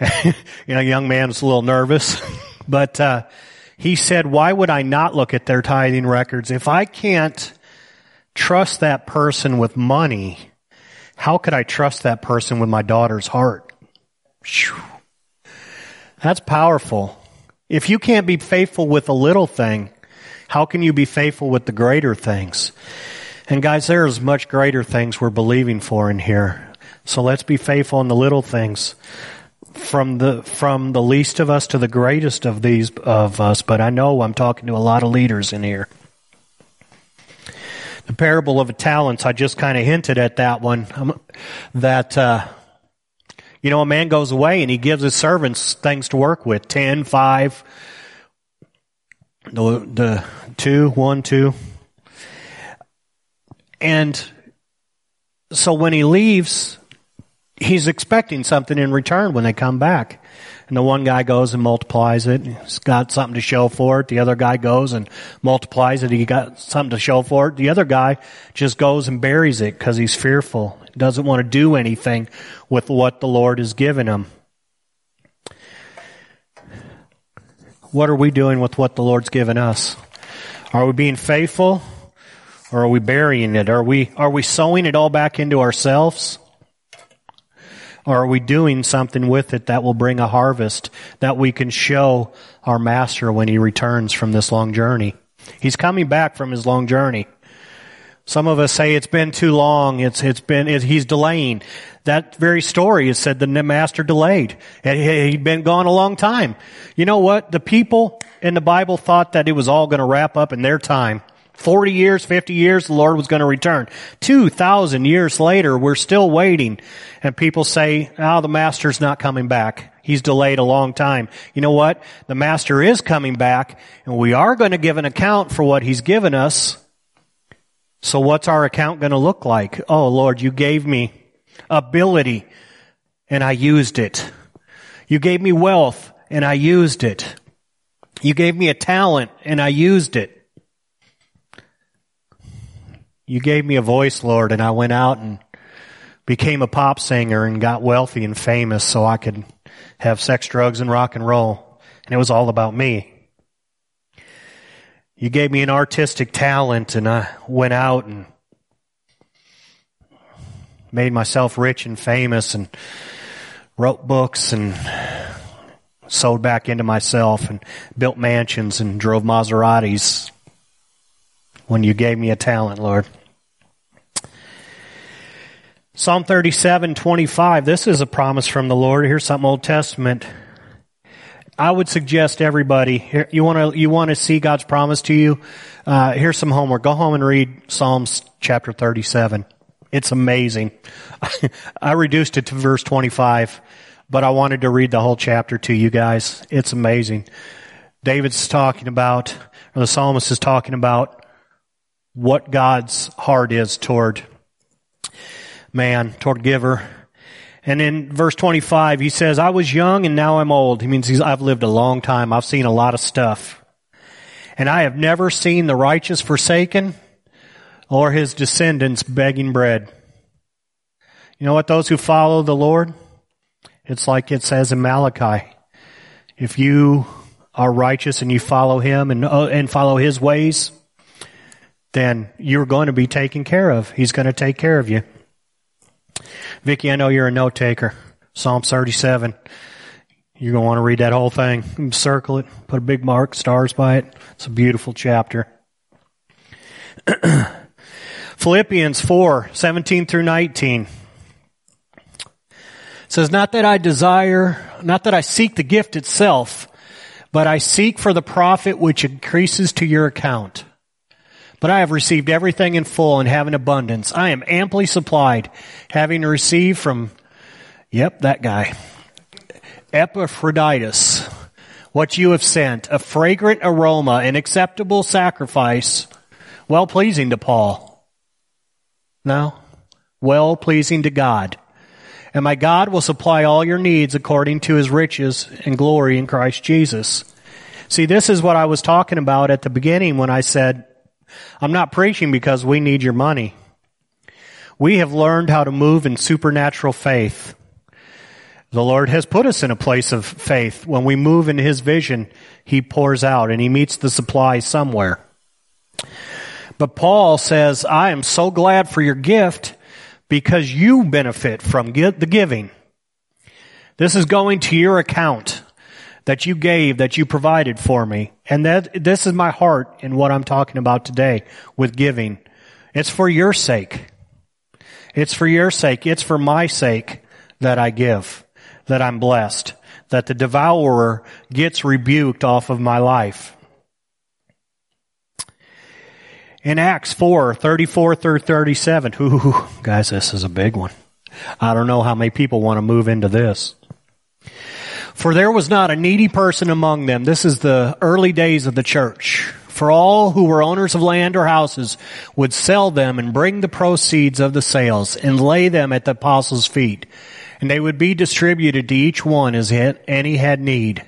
you know, young man was a little nervous. but, uh, he said, why would I not look at their tithing records? If I can't trust that person with money, how could I trust that person with my daughter's heart? That's powerful. If you can't be faithful with a little thing, how can you be faithful with the greater things? And guys, there's much greater things we're believing for in here. So let's be faithful in the little things. From the, from the least of us to the greatest of these of us, but I know I'm talking to a lot of leaders in here. The parable of the talents, I just kind of hinted at that one. Um, that, uh, you know, a man goes away and he gives his servants things to work with. Ten, five, the, the two, one, two. And so when he leaves, he's expecting something in return when they come back. And the one guy goes and multiplies it. He's got something to show for it. The other guy goes and multiplies it. He got something to show for it. The other guy just goes and buries it because he's fearful. Doesn't want to do anything with what the Lord has given him. What are we doing with what the Lord's given us? Are we being faithful or are we burying it? Are we, are we sowing it all back into ourselves? Or are we doing something with it that will bring a harvest that we can show our master when he returns from this long journey? He's coming back from his long journey. Some of us say it's been too long. It's, it's been, it, he's delaying. That very story is said the master delayed. He'd been gone a long time. You know what? The people in the Bible thought that it was all going to wrap up in their time. 40 years, 50 years, the Lord was going to return. 2,000 years later, we're still waiting. And people say, oh, the master's not coming back. He's delayed a long time. You know what? The master is coming back and we are going to give an account for what he's given us. So what's our account going to look like? Oh Lord, you gave me ability and I used it. You gave me wealth and I used it. You gave me a talent and I used it. You gave me a voice, Lord, and I went out and became a pop singer and got wealthy and famous so I could have sex, drugs, and rock and roll. And it was all about me. You gave me an artistic talent and I went out and made myself rich and famous and wrote books and sold back into myself and built mansions and drove Maseratis when you gave me a talent, Lord. Psalm 37, 25. This is a promise from the Lord. Here's something Old Testament. I would suggest everybody, you want to, you want to see God's promise to you? Uh, here's some homework. Go home and read Psalms chapter 37. It's amazing. I reduced it to verse 25, but I wanted to read the whole chapter to you guys. It's amazing. David's talking about, or the psalmist is talking about what God's heart is toward man, toward giver. And in verse 25, he says, I was young and now I'm old. He means I've lived a long time. I've seen a lot of stuff. And I have never seen the righteous forsaken or his descendants begging bread. You know what? Those who follow the Lord, it's like it says in Malachi. If you are righteous and you follow him and, uh, and follow his ways, then you're going to be taken care of. He's going to take care of you. Vicki, I know you're a note taker. Psalm 37. You're going to want to read that whole thing. Circle it. Put a big mark, stars by it. It's a beautiful chapter. Philippians 4, 17 through 19 says, Not that I desire, not that I seek the gift itself, but I seek for the profit which increases to your account. But I have received everything in full and have an abundance. I am amply supplied, having received from, yep, that guy, Epaphroditus, what you have sent, a fragrant aroma, an acceptable sacrifice, well pleasing to Paul. No? Well pleasing to God. And my God will supply all your needs according to his riches and glory in Christ Jesus. See, this is what I was talking about at the beginning when I said, I'm not preaching because we need your money. We have learned how to move in supernatural faith. The Lord has put us in a place of faith. When we move in His vision, He pours out and He meets the supply somewhere. But Paul says, I am so glad for your gift because you benefit from the giving. This is going to your account that you gave, that you provided for me. And that, this is my heart in what I'm talking about today with giving. It's for your sake. It's for your sake. It's for my sake that I give, that I'm blessed, that the devourer gets rebuked off of my life. In Acts 4, 34 through 37, ooh, guys, this is a big one. I don't know how many people want to move into this. For there was not a needy person among them. This is the early days of the church. For all who were owners of land or houses would sell them and bring the proceeds of the sales and lay them at the apostles' feet. And they would be distributed to each one as any had need.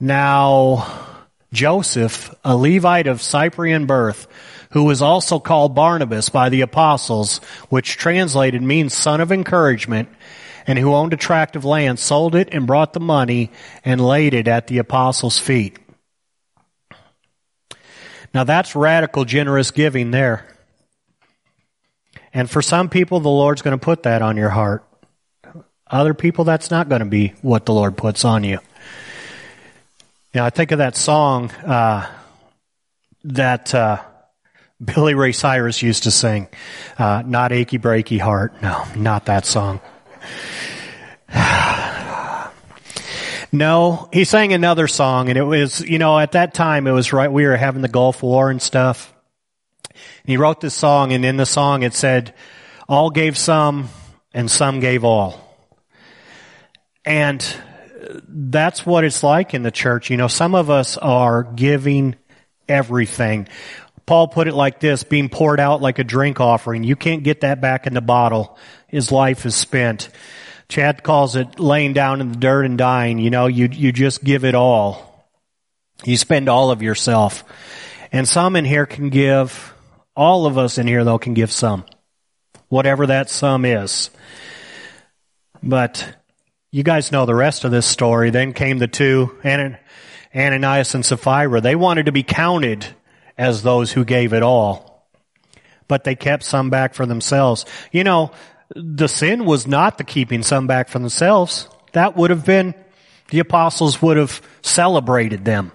Now, Joseph, a Levite of Cyprian birth, who was also called Barnabas by the apostles, which translated means son of encouragement, and who owned a tract of land, sold it and brought the money and laid it at the apostles' feet. Now that's radical generous giving there. And for some people, the Lord's going to put that on your heart. Other people, that's not going to be what the Lord puts on you. Now, I think of that song uh, that uh, Billy Ray Cyrus used to sing. Uh, not achy breaky heart. No, not that song. no, he sang another song, and it was, you know, at that time it was right. We were having the Gulf War and stuff. And he wrote this song, and in the song it said, "All gave some, and some gave all." And that's what it's like in the church. You know, some of us are giving everything. Paul put it like this, being poured out like a drink offering. You can't get that back in the bottle. His life is spent. Chad calls it laying down in the dirt and dying. You know, you, you just give it all. You spend all of yourself. And some in here can give, all of us in here though can give some. Whatever that sum is. But you guys know the rest of this story. Then came the two, Ananias and Sapphira. They wanted to be counted as those who gave it all. But they kept some back for themselves. You know, the sin was not the keeping some back for themselves. That would have been, the apostles would have celebrated them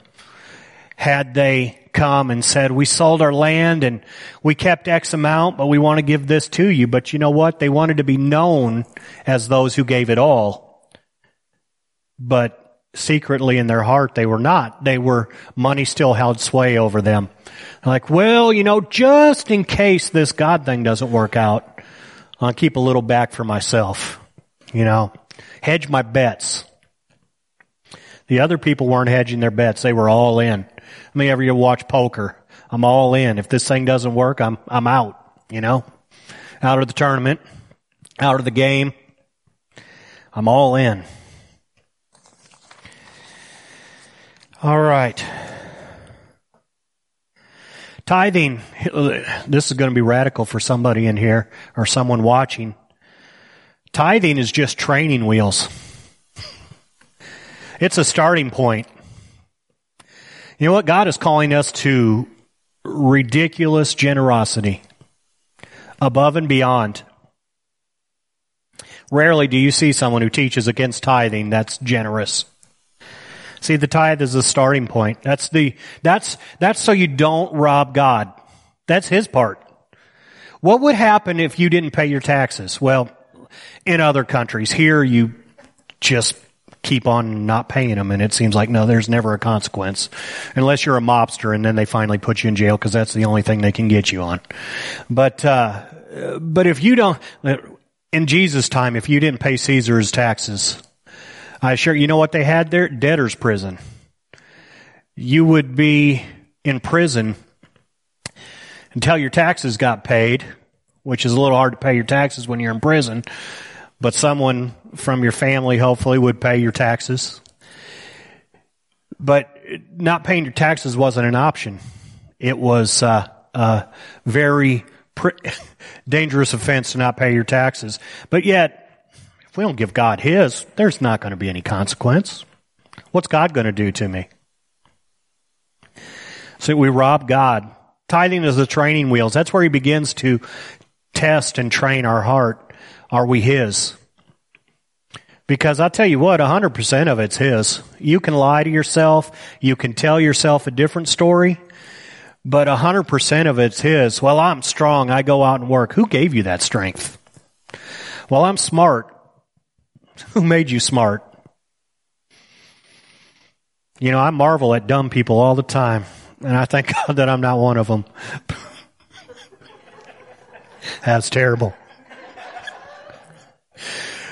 had they come and said, we sold our land and we kept X amount, but we want to give this to you. But you know what? They wanted to be known as those who gave it all but secretly in their heart they were not. They were, money still held sway over them. Like, well, you know, just in case this God thing doesn't work out, I'll keep a little back for myself. You know, hedge my bets. The other people weren't hedging their bets. They were all in. I mean, ever you watch poker? I'm all in. If this thing doesn't work, I'm, I'm out, you know, out of the tournament, out of the game. I'm all in. All right. Tithing, this is going to be radical for somebody in here or someone watching. Tithing is just training wheels. It's a starting point. You know what? God is calling us to ridiculous generosity above and beyond. Rarely do you see someone who teaches against tithing that's generous. See, the tithe is the starting point. That's the, that's, that's so you don't rob God. That's his part. What would happen if you didn't pay your taxes? Well, in other countries, here you just keep on not paying them and it seems like no, there's never a consequence. Unless you're a mobster and then they finally put you in jail because that's the only thing they can get you on. But, uh, but if you don't, in Jesus' time, if you didn't pay Caesar's taxes, I sure, you know what they had there? Debtor's prison. You would be in prison until your taxes got paid, which is a little hard to pay your taxes when you're in prison, but someone from your family hopefully would pay your taxes. But not paying your taxes wasn't an option. It was uh, a very pr- dangerous offense to not pay your taxes. But yet, we don't give God His, there's not going to be any consequence. What's God going to do to me? So we rob God. Tithing is the training wheels. That's where He begins to test and train our heart. Are we His? Because I'll tell you what, 100% of it's His. You can lie to yourself. You can tell yourself a different story. But 100% of it's His. Well, I'm strong. I go out and work. Who gave you that strength? Well, I'm smart. Who made you smart? You know, I marvel at dumb people all the time, and I thank God that I'm not one of them. That's terrible.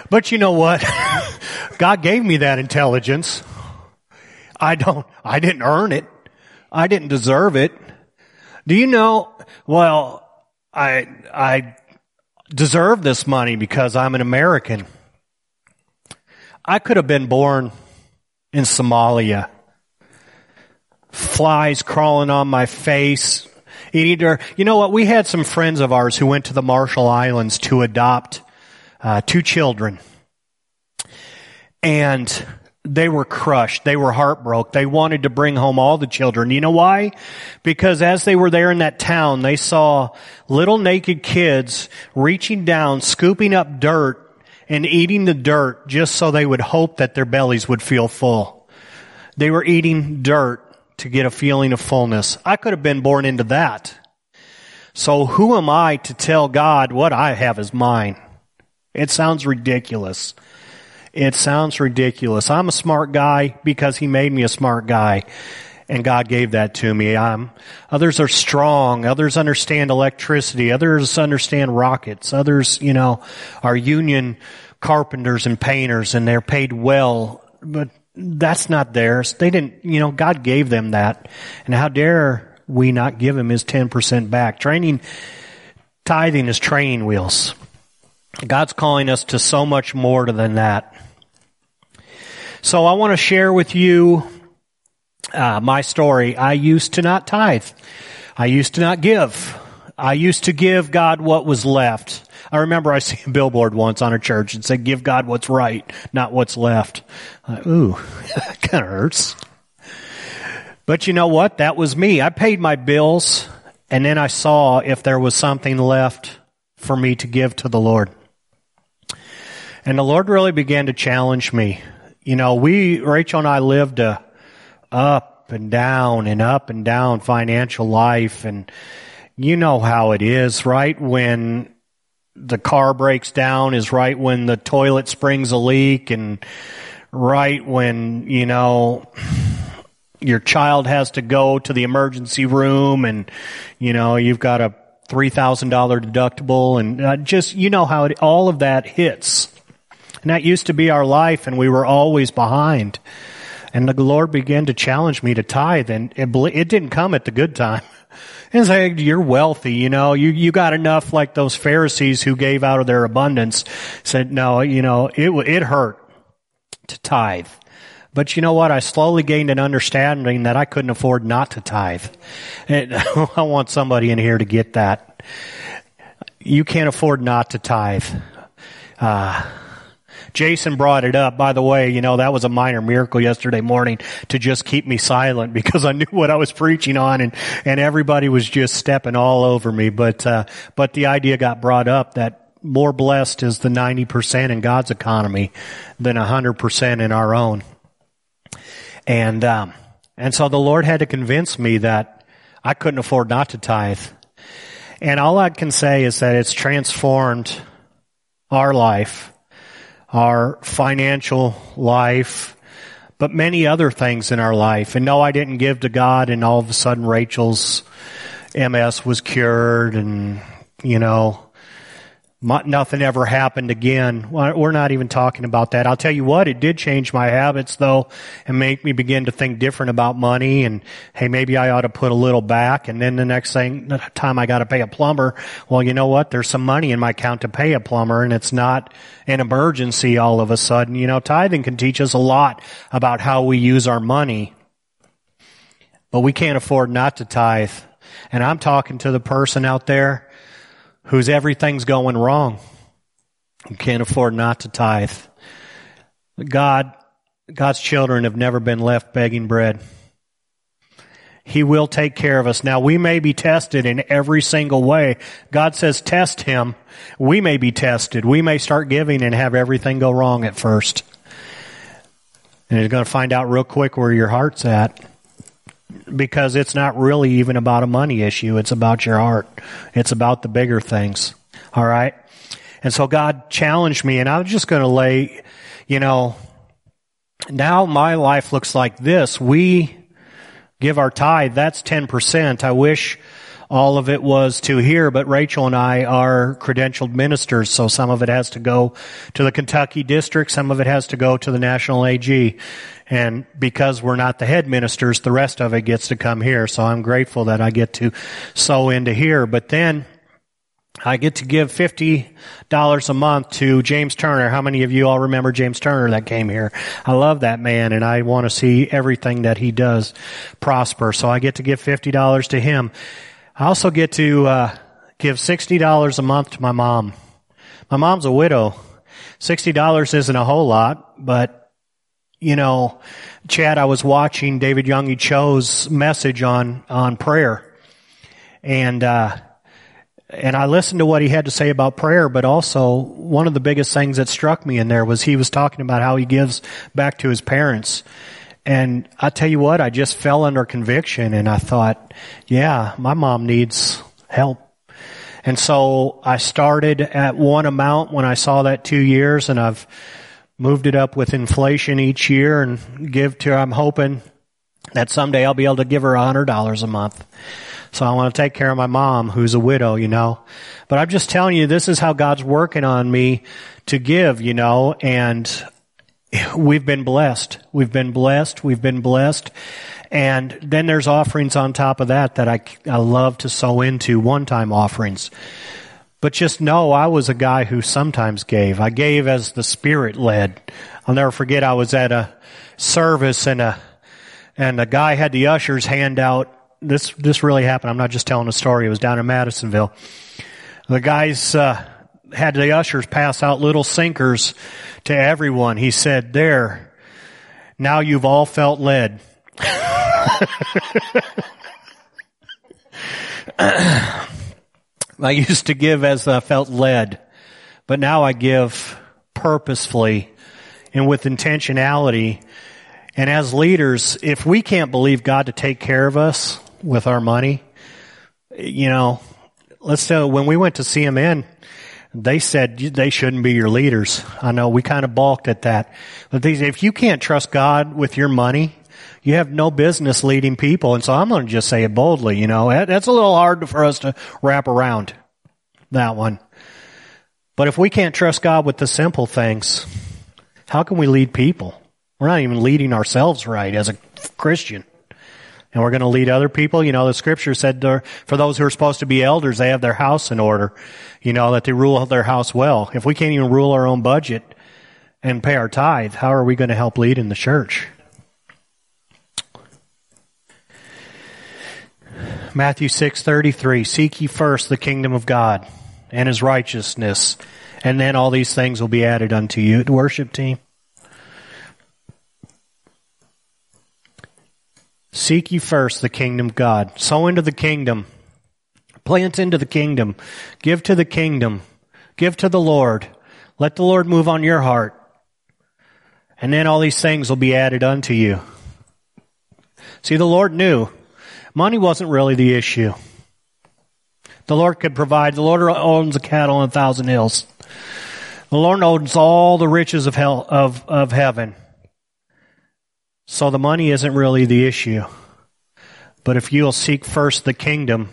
But you know what? God gave me that intelligence. I don't, I didn't earn it. I didn't deserve it. Do you know? Well, I, I deserve this money because I'm an American. I could have been born in Somalia. Flies crawling on my face. Eating dirt. You know what? We had some friends of ours who went to the Marshall Islands to adopt uh, two children. And they were crushed. They were heartbroken. They wanted to bring home all the children. You know why? Because as they were there in that town, they saw little naked kids reaching down, scooping up dirt and eating the dirt just so they would hope that their bellies would feel full. They were eating dirt to get a feeling of fullness. I could have been born into that. So who am I to tell God what I have is mine? It sounds ridiculous. It sounds ridiculous. I'm a smart guy because he made me a smart guy. And God gave that to me. I'm, others are strong. Others understand electricity. Others understand rockets. Others, you know, are union carpenters and painters and they're paid well. But that's not theirs. They didn't, you know, God gave them that. And how dare we not give him his 10% back? Training, tithing is training wheels. God's calling us to so much more than that. So I want to share with you uh, my story. I used to not tithe. I used to not give. I used to give God what was left. I remember I see a billboard once on a church and said, give God what's right, not what's left. ooh, that kind of hurts. But you know what? That was me. I paid my bills and then I saw if there was something left for me to give to the Lord. And the Lord really began to challenge me. You know, we, Rachel and I lived a up and down and up and down financial life and you know how it is, right? When the car breaks down is right when the toilet springs a leak and right when, you know, your child has to go to the emergency room and, you know, you've got a $3,000 deductible and uh, just, you know how it, all of that hits. And that used to be our life and we were always behind. And the Lord began to challenge me to tithe and it, it didn't come at the good time. And say, you're wealthy, you know, you, you got enough like those Pharisees who gave out of their abundance said, no, you know, it, it hurt to tithe. But you know what? I slowly gained an understanding that I couldn't afford not to tithe. And I want somebody in here to get that. You can't afford not to tithe. Uh, Jason brought it up. By the way, you know, that was a minor miracle yesterday morning to just keep me silent because I knew what I was preaching on and, and everybody was just stepping all over me. But, uh, but the idea got brought up that more blessed is the 90% in God's economy than 100% in our own. And, um, and so the Lord had to convince me that I couldn't afford not to tithe. And all I can say is that it's transformed our life our financial life, but many other things in our life. And no, I didn't give to God and all of a sudden Rachel's MS was cured and, you know, nothing ever happened again. We're not even talking about that. I'll tell you what, it did change my habits though and make me begin to think different about money and hey, maybe I ought to put a little back and then the next thing, the time I got to pay a plumber, well, you know what? There's some money in my account to pay a plumber and it's not an emergency all of a sudden. You know, tithing can teach us a lot about how we use our money, but we can't afford not to tithe. And I'm talking to the person out there whose everything's going wrong and can't afford not to tithe. God, God's children have never been left begging bread. He will take care of us. Now we may be tested in every single way. God says test him. We may be tested. We may start giving and have everything go wrong at first. And you're going to find out real quick where your heart's at because it's not really even about a money issue. It's about your heart. It's about the bigger things. All right. And so God challenged me and I was just going to lay, you know, now my life looks like this. We give our tithe. That's 10%. I wish all of it was to here, but Rachel and I are credentialed ministers, so some of it has to go to the Kentucky district, some of it has to go to the national AG. And because we're not the head ministers, the rest of it gets to come here. So I'm grateful that I get to sow into here. But then I get to give $50 a month to James Turner. How many of you all remember James Turner that came here? I love that man and I want to see everything that he does prosper. So I get to give $50 to him. I also get to uh, give $60 a month to my mom. My mom's a widow. $60 isn't a whole lot, but you know, Chad, I was watching David Yonggi Cho's message on, on prayer. And, uh, and I listened to what he had to say about prayer, but also one of the biggest things that struck me in there was he was talking about how he gives back to his parents. And I tell you what, I just fell under conviction and I thought, yeah, my mom needs help. And so I started at one amount when I saw that two years and I've moved it up with inflation each year and give to, I'm hoping that someday I'll be able to give her a hundred dollars a month. So I want to take care of my mom who's a widow, you know. But I'm just telling you, this is how God's working on me to give, you know, and we've been blessed. We've been blessed. We've been blessed. And then there's offerings on top of that that I, I love to sow into, one-time offerings. But just know I was a guy who sometimes gave. I gave as the Spirit led. I'll never forget I was at a service and a, and a guy had the ushers hand out this this really happened. I'm not just telling a story. It was down in Madisonville. The guys uh, had the ushers pass out little sinkers to everyone. He said, "There, now you've all felt led." I used to give as I felt led, but now I give purposefully and with intentionality. And as leaders, if we can't believe God to take care of us, with our money. You know, let's tell, when we went to CMN, they said they shouldn't be your leaders. I know we kind of balked at that. But if you can't trust God with your money, you have no business leading people. And so I'm going to just say it boldly, you know, that's a little hard for us to wrap around that one. But if we can't trust God with the simple things, how can we lead people? We're not even leading ourselves right as a Christian and we're going to lead other people. You know, the scripture said for those who are supposed to be elders, they have their house in order. You know, that they rule their house well. If we can't even rule our own budget and pay our tithe, how are we going to help lead in the church? Matthew 6:33 Seek ye first the kingdom of God and his righteousness and then all these things will be added unto you. Worship team. Seek ye first the kingdom of God. Sow into the kingdom. Plant into the kingdom. Give to the kingdom. Give to the Lord. Let the Lord move on your heart. And then all these things will be added unto you. See, the Lord knew money wasn't really the issue. The Lord could provide. The Lord owns the cattle on a thousand hills. The Lord owns all the riches of hell, of, of heaven. So the money isn't really the issue. But if you'll seek first the kingdom,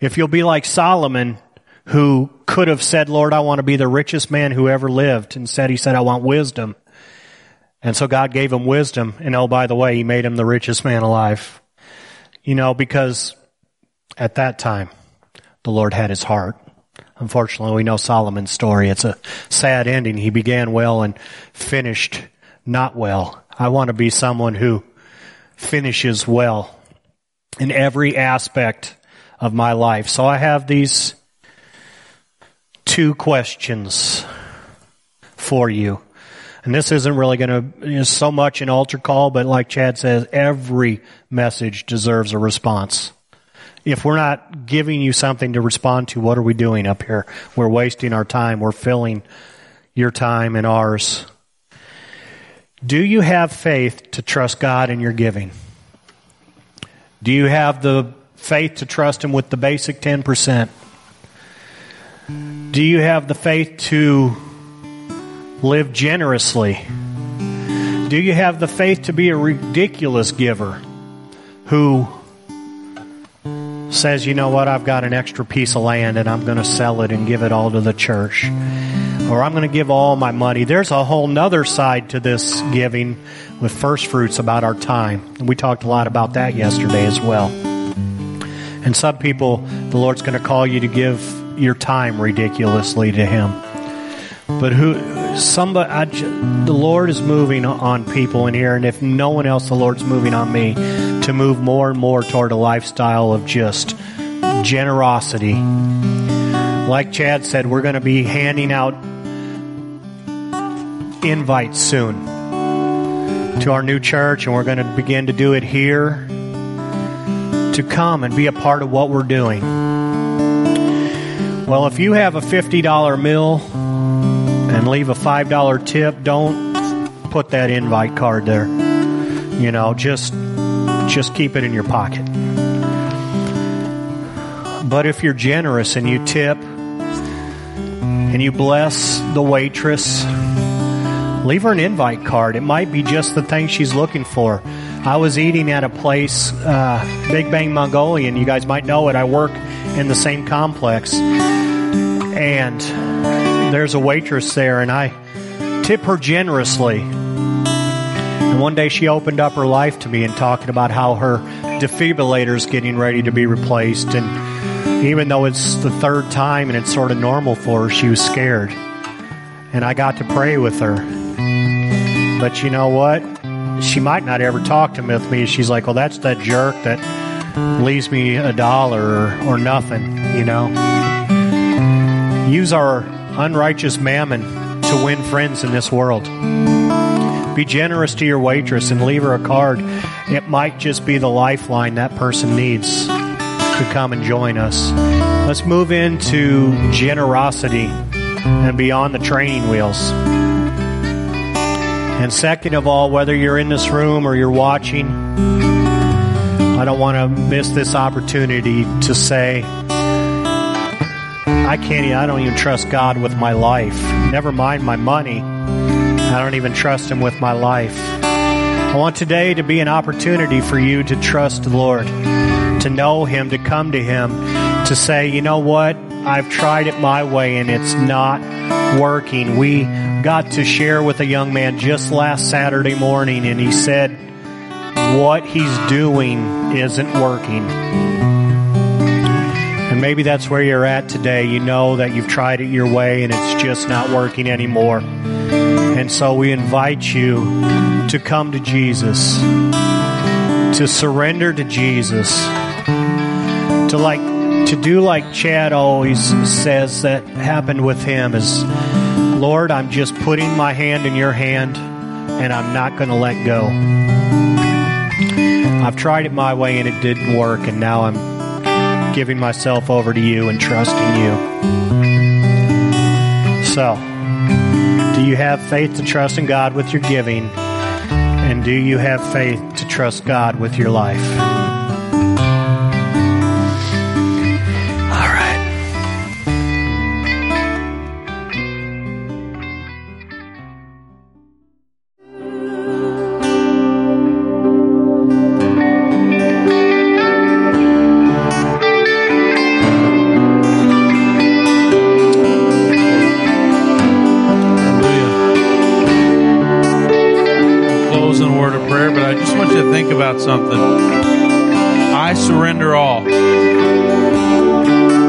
if you'll be like Solomon, who could have said, Lord, I want to be the richest man who ever lived. Instead, he said, I want wisdom. And so God gave him wisdom. And oh, by the way, he made him the richest man alive. You know, because at that time, the Lord had his heart. Unfortunately, we know Solomon's story. It's a sad ending. He began well and finished not well. I want to be someone who finishes well in every aspect of my life. So I have these two questions for you. And this isn't really going to, know, so much an altar call, but like Chad says, every message deserves a response. If we're not giving you something to respond to, what are we doing up here? We're wasting our time. We're filling your time and ours. Do you have faith to trust God in your giving? Do you have the faith to trust Him with the basic 10%? Do you have the faith to live generously? Do you have the faith to be a ridiculous giver who says, you know what, I've got an extra piece of land and I'm going to sell it and give it all to the church. Or I'm going to give all my money. There's a whole nother side to this giving with first fruits about our time. We talked a lot about that yesterday as well. And some people, the Lord's going to call you to give your time ridiculously to Him. But who, somebody, I, the Lord is moving on people in here, and if no one else, the Lord's moving on me to move more and more toward a lifestyle of just generosity. Like Chad said, we're going to be handing out invites soon to our new church, and we're going to begin to do it here to come and be a part of what we're doing. Well, if you have a $50 meal and leave a $5 tip, don't put that invite card there. You know, just just keep it in your pocket. But if you're generous and you tip and you bless the waitress, leave her an invite card. It might be just the thing she's looking for. I was eating at a place, uh, Big Bang Mongolian. You guys might know it. I work in the same complex. And there's a waitress there, and I tip her generously. And one day she opened up her life to me and talking about how her defibrillator is getting ready to be replaced. And even though it's the third time and it's sort of normal for her, she was scared. And I got to pray with her. But you know what? She might not ever talk to me. She's like, well, that's that jerk that leaves me a dollar or, or nothing, you know? Use our unrighteous mammon to win friends in this world. Be generous to your waitress and leave her a card. It might just be the lifeline that person needs to come and join us. Let's move into generosity and beyond the training wheels. And second of all, whether you're in this room or you're watching, I don't want to miss this opportunity to say, I can't, I don't even trust God with my life. Never mind my money. I don't even trust Him with my life. I want today to be an opportunity for you to trust the Lord, to know Him, to come to Him, to say, you know what? I've tried it my way and it's not working. We got to share with a young man just last Saturday morning and he said, what he's doing isn't working. And maybe that's where you're at today. You know that you've tried it your way and it's just not working anymore. And so we invite you to come to Jesus, to surrender to Jesus, to like to do like Chad always says that happened with him is Lord, I'm just putting my hand in your hand and I'm not going to let go. I've tried it my way and it didn't work and now I'm giving myself over to you and trusting you. So, do you have faith to trust in God with your giving? And do you have faith to trust God with your life? Something. I surrender all.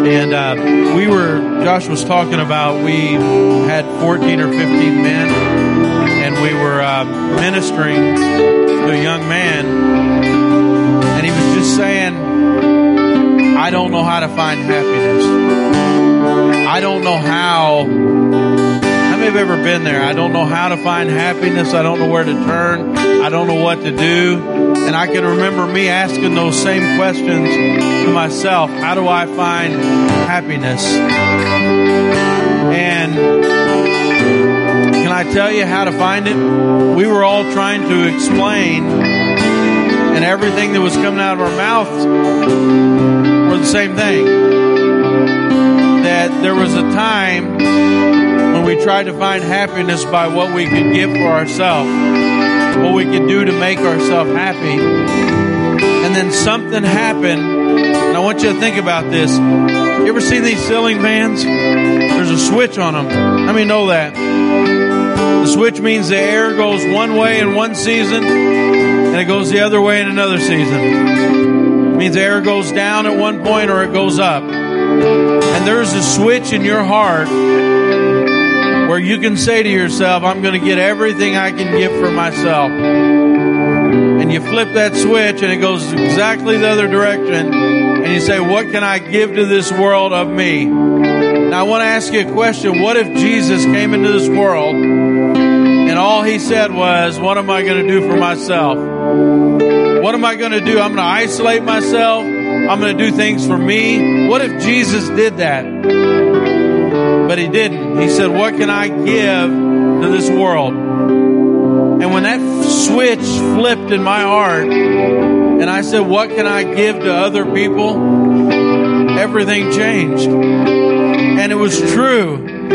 And uh, we were, Josh was talking about, we had 14 or 15 men, and we were uh, ministering to a young man, and he was just saying, I don't know how to find happiness. I don't know how. Have ever been there? I don't know how to find happiness. I don't know where to turn. I don't know what to do. And I can remember me asking those same questions to myself. How do I find happiness? And can I tell you how to find it? We were all trying to explain and everything that was coming out of our mouths were the same thing. That there was a time when we tried to find happiness by what we could give for ourselves what we can do to make ourselves happy. And then something happened. And I want you to think about this. You ever seen these ceiling fans? There's a switch on them. Let me know that. The switch means the air goes one way in one season and it goes the other way in another season. It means the air goes down at one point or it goes up. And there's a switch in your heart where you can say to yourself, I'm going to get everything I can give for myself. And you flip that switch and it goes exactly the other direction. And you say, What can I give to this world of me? Now, I want to ask you a question. What if Jesus came into this world and all he said was, What am I going to do for myself? What am I going to do? I'm going to isolate myself. I'm going to do things for me. What if Jesus did that? But he didn't. He said, What can I give to this world? And when that switch flipped in my heart, and I said, What can I give to other people? Everything changed. And it was true.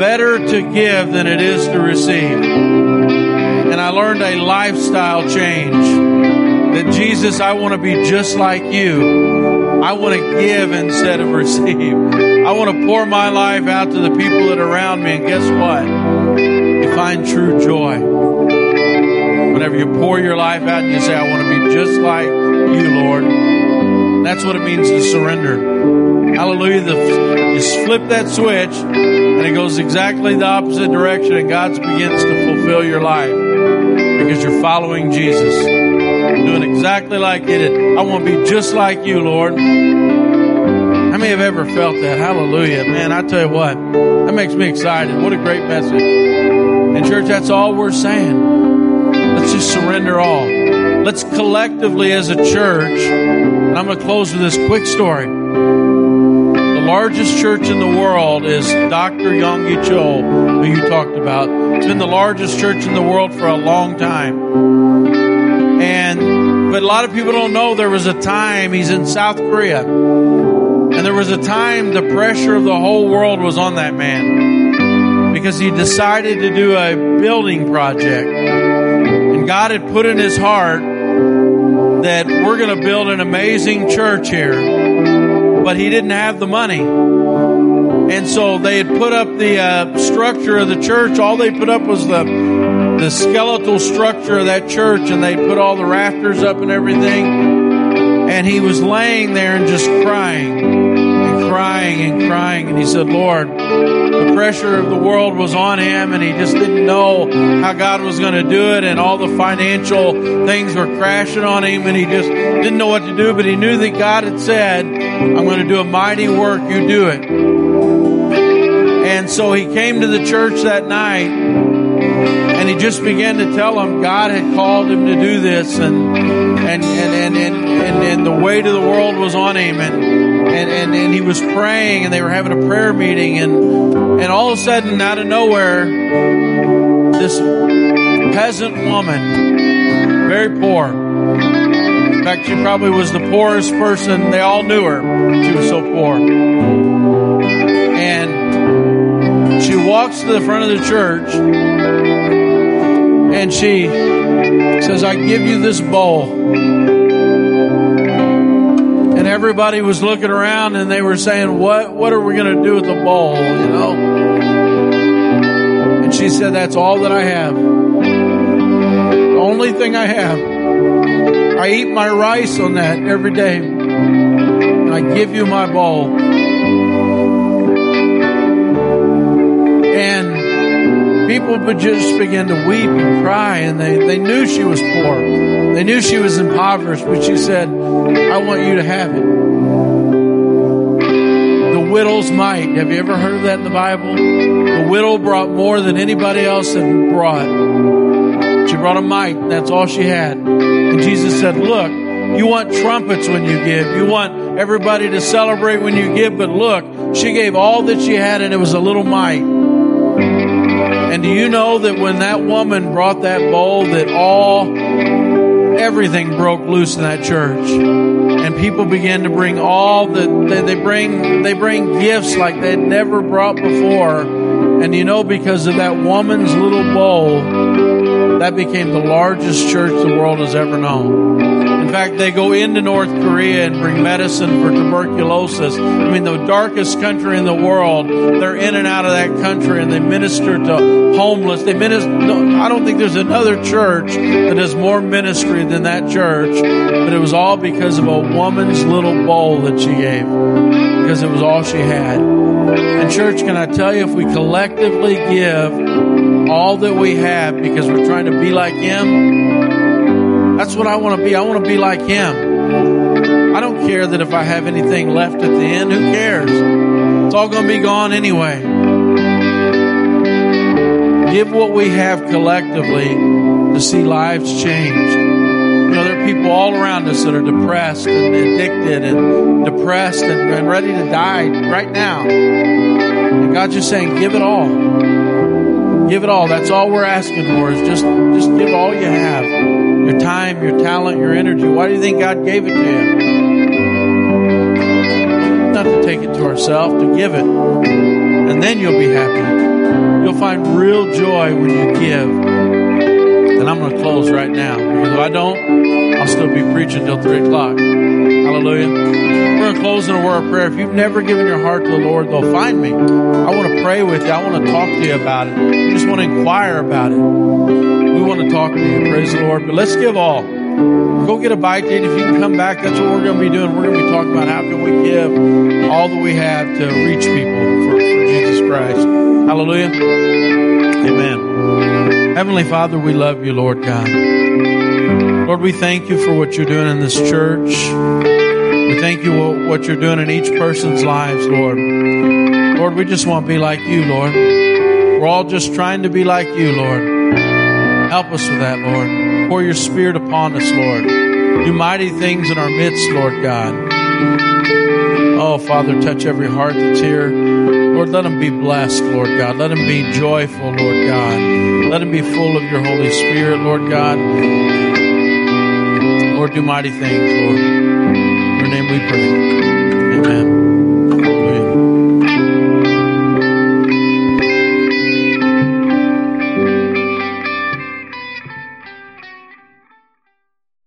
Better to give than it is to receive. And I learned a lifestyle change that Jesus, I want to be just like you. I want to give instead of receive. I want to pour my life out to the people that are around me. And guess what? You find true joy. Whenever you pour your life out and you say, I want to be just like you, Lord. That's what it means to surrender. Hallelujah. The, you flip that switch and it goes exactly the opposite direction and God begins to fulfill your life because you're following Jesus. Doing exactly like He did. I want to be just like you, Lord. Many have ever felt that? Hallelujah. Man, I tell you what, that makes me excited. What a great message. And church, that's all we're saying. Let's just surrender all. Let's collectively as a church, and I'm going to close with this quick story. The largest church in the world is Dr. Yonggi Cho, who you talked about. It's been the largest church in the world for a long time. And, but a lot of people don't know there was a time he's in South Korea. And there was a time the pressure of the whole world was on that man because he decided to do a building project. And God had put in his heart that we're going to build an amazing church here. But he didn't have the money. And so they had put up the uh, structure of the church. All they put up was the, the skeletal structure of that church, and they put all the rafters up and everything. And he was laying there and just crying and crying and crying. And he said, Lord, the pressure of the world was on him and he just didn't know how God was going to do it. And all the financial things were crashing on him and he just didn't know what to do. But he knew that God had said, I'm going to do a mighty work. You do it. And so he came to the church that night and he just began to tell them God had called him to do this and and and and and, and, the weight of the world was on him. And and, and, and he was praying and they were having a prayer meeting. And and all of a sudden out of nowhere this peasant woman very poor. In fact she probably was the poorest person. They all knew her. She was so poor. And she walks to the front of the church and she says i give you this bowl and everybody was looking around and they were saying, "What? What are we going to do with the bowl?" You know. And she said, "That's all that I have. The only thing I have. I eat my rice on that every day. And I give you my bowl." And people would just begin to weep and cry, and they, they knew she was poor. They knew she was impoverished, but she said, I want you to have it. The widow's mite. Have you ever heard of that in the Bible? The widow brought more than anybody else had brought. She brought a mite. That's all she had. And Jesus said, look, you want trumpets when you give. You want everybody to celebrate when you give. But look, she gave all that she had and it was a little mite. And do you know that when that woman brought that bowl that all everything broke loose in that church? And people began to bring all the they, they bring they bring gifts like they'd never brought before. And you know because of that woman's little bowl that became the largest church the world has ever known in fact, they go into North Korea and bring medicine for tuberculosis. I mean, the darkest country in the world, they're in and out of that country and they minister to homeless. They minister, I don't think there's another church that has more ministry than that church, but it was all because of a woman's little bowl that she gave, because it was all she had. And church, can I tell you, if we collectively give all that we have because we're trying to be like Him, that's what I want to be. I want to be like Him. I don't care that if I have anything left at the end, who cares? It's all going to be gone anyway. Give what we have collectively to see lives changed. You know, there are people all around us that are depressed and addicted and depressed and, and ready to die right now. And God's just saying, give it all. Give it all. That's all we're asking for is just, just give all you have. Your time, your talent, your energy. Why do you think God gave it to you? Not to take it to ourselves, to give it. And then you'll be happy. You'll find real joy when you give. And I'm going to close right now because if I don't, I'll still be preaching till 3 o'clock. Hallelujah. We're going to close in a word of prayer. If you've never given your heart to the Lord, they'll find me. I want to pray with you. I want to talk to you about it. You just want to inquire about it. We want to talk to you. Praise the Lord. But let's give all. Go get a bite to eat. If you can come back, that's what we're going to be doing. We're going to be talking about how can we give all that we have to reach people for, for Jesus Christ. Hallelujah. Amen. Heavenly Father, we love you, Lord God. Lord, we thank you for what you're doing in this church. We thank you for what you're doing in each person's lives, Lord. Lord, we just want to be like you, Lord. We're all just trying to be like you, Lord. Help us with that, Lord. Pour your spirit upon us, Lord. Do mighty things in our midst, Lord God. Oh, Father, touch every heart that's here. Lord, let them be blessed, Lord God. Let them be joyful, Lord God. Let them be full of your Holy Spirit, Lord God. Lord, do mighty things, Lord. In your name we pray.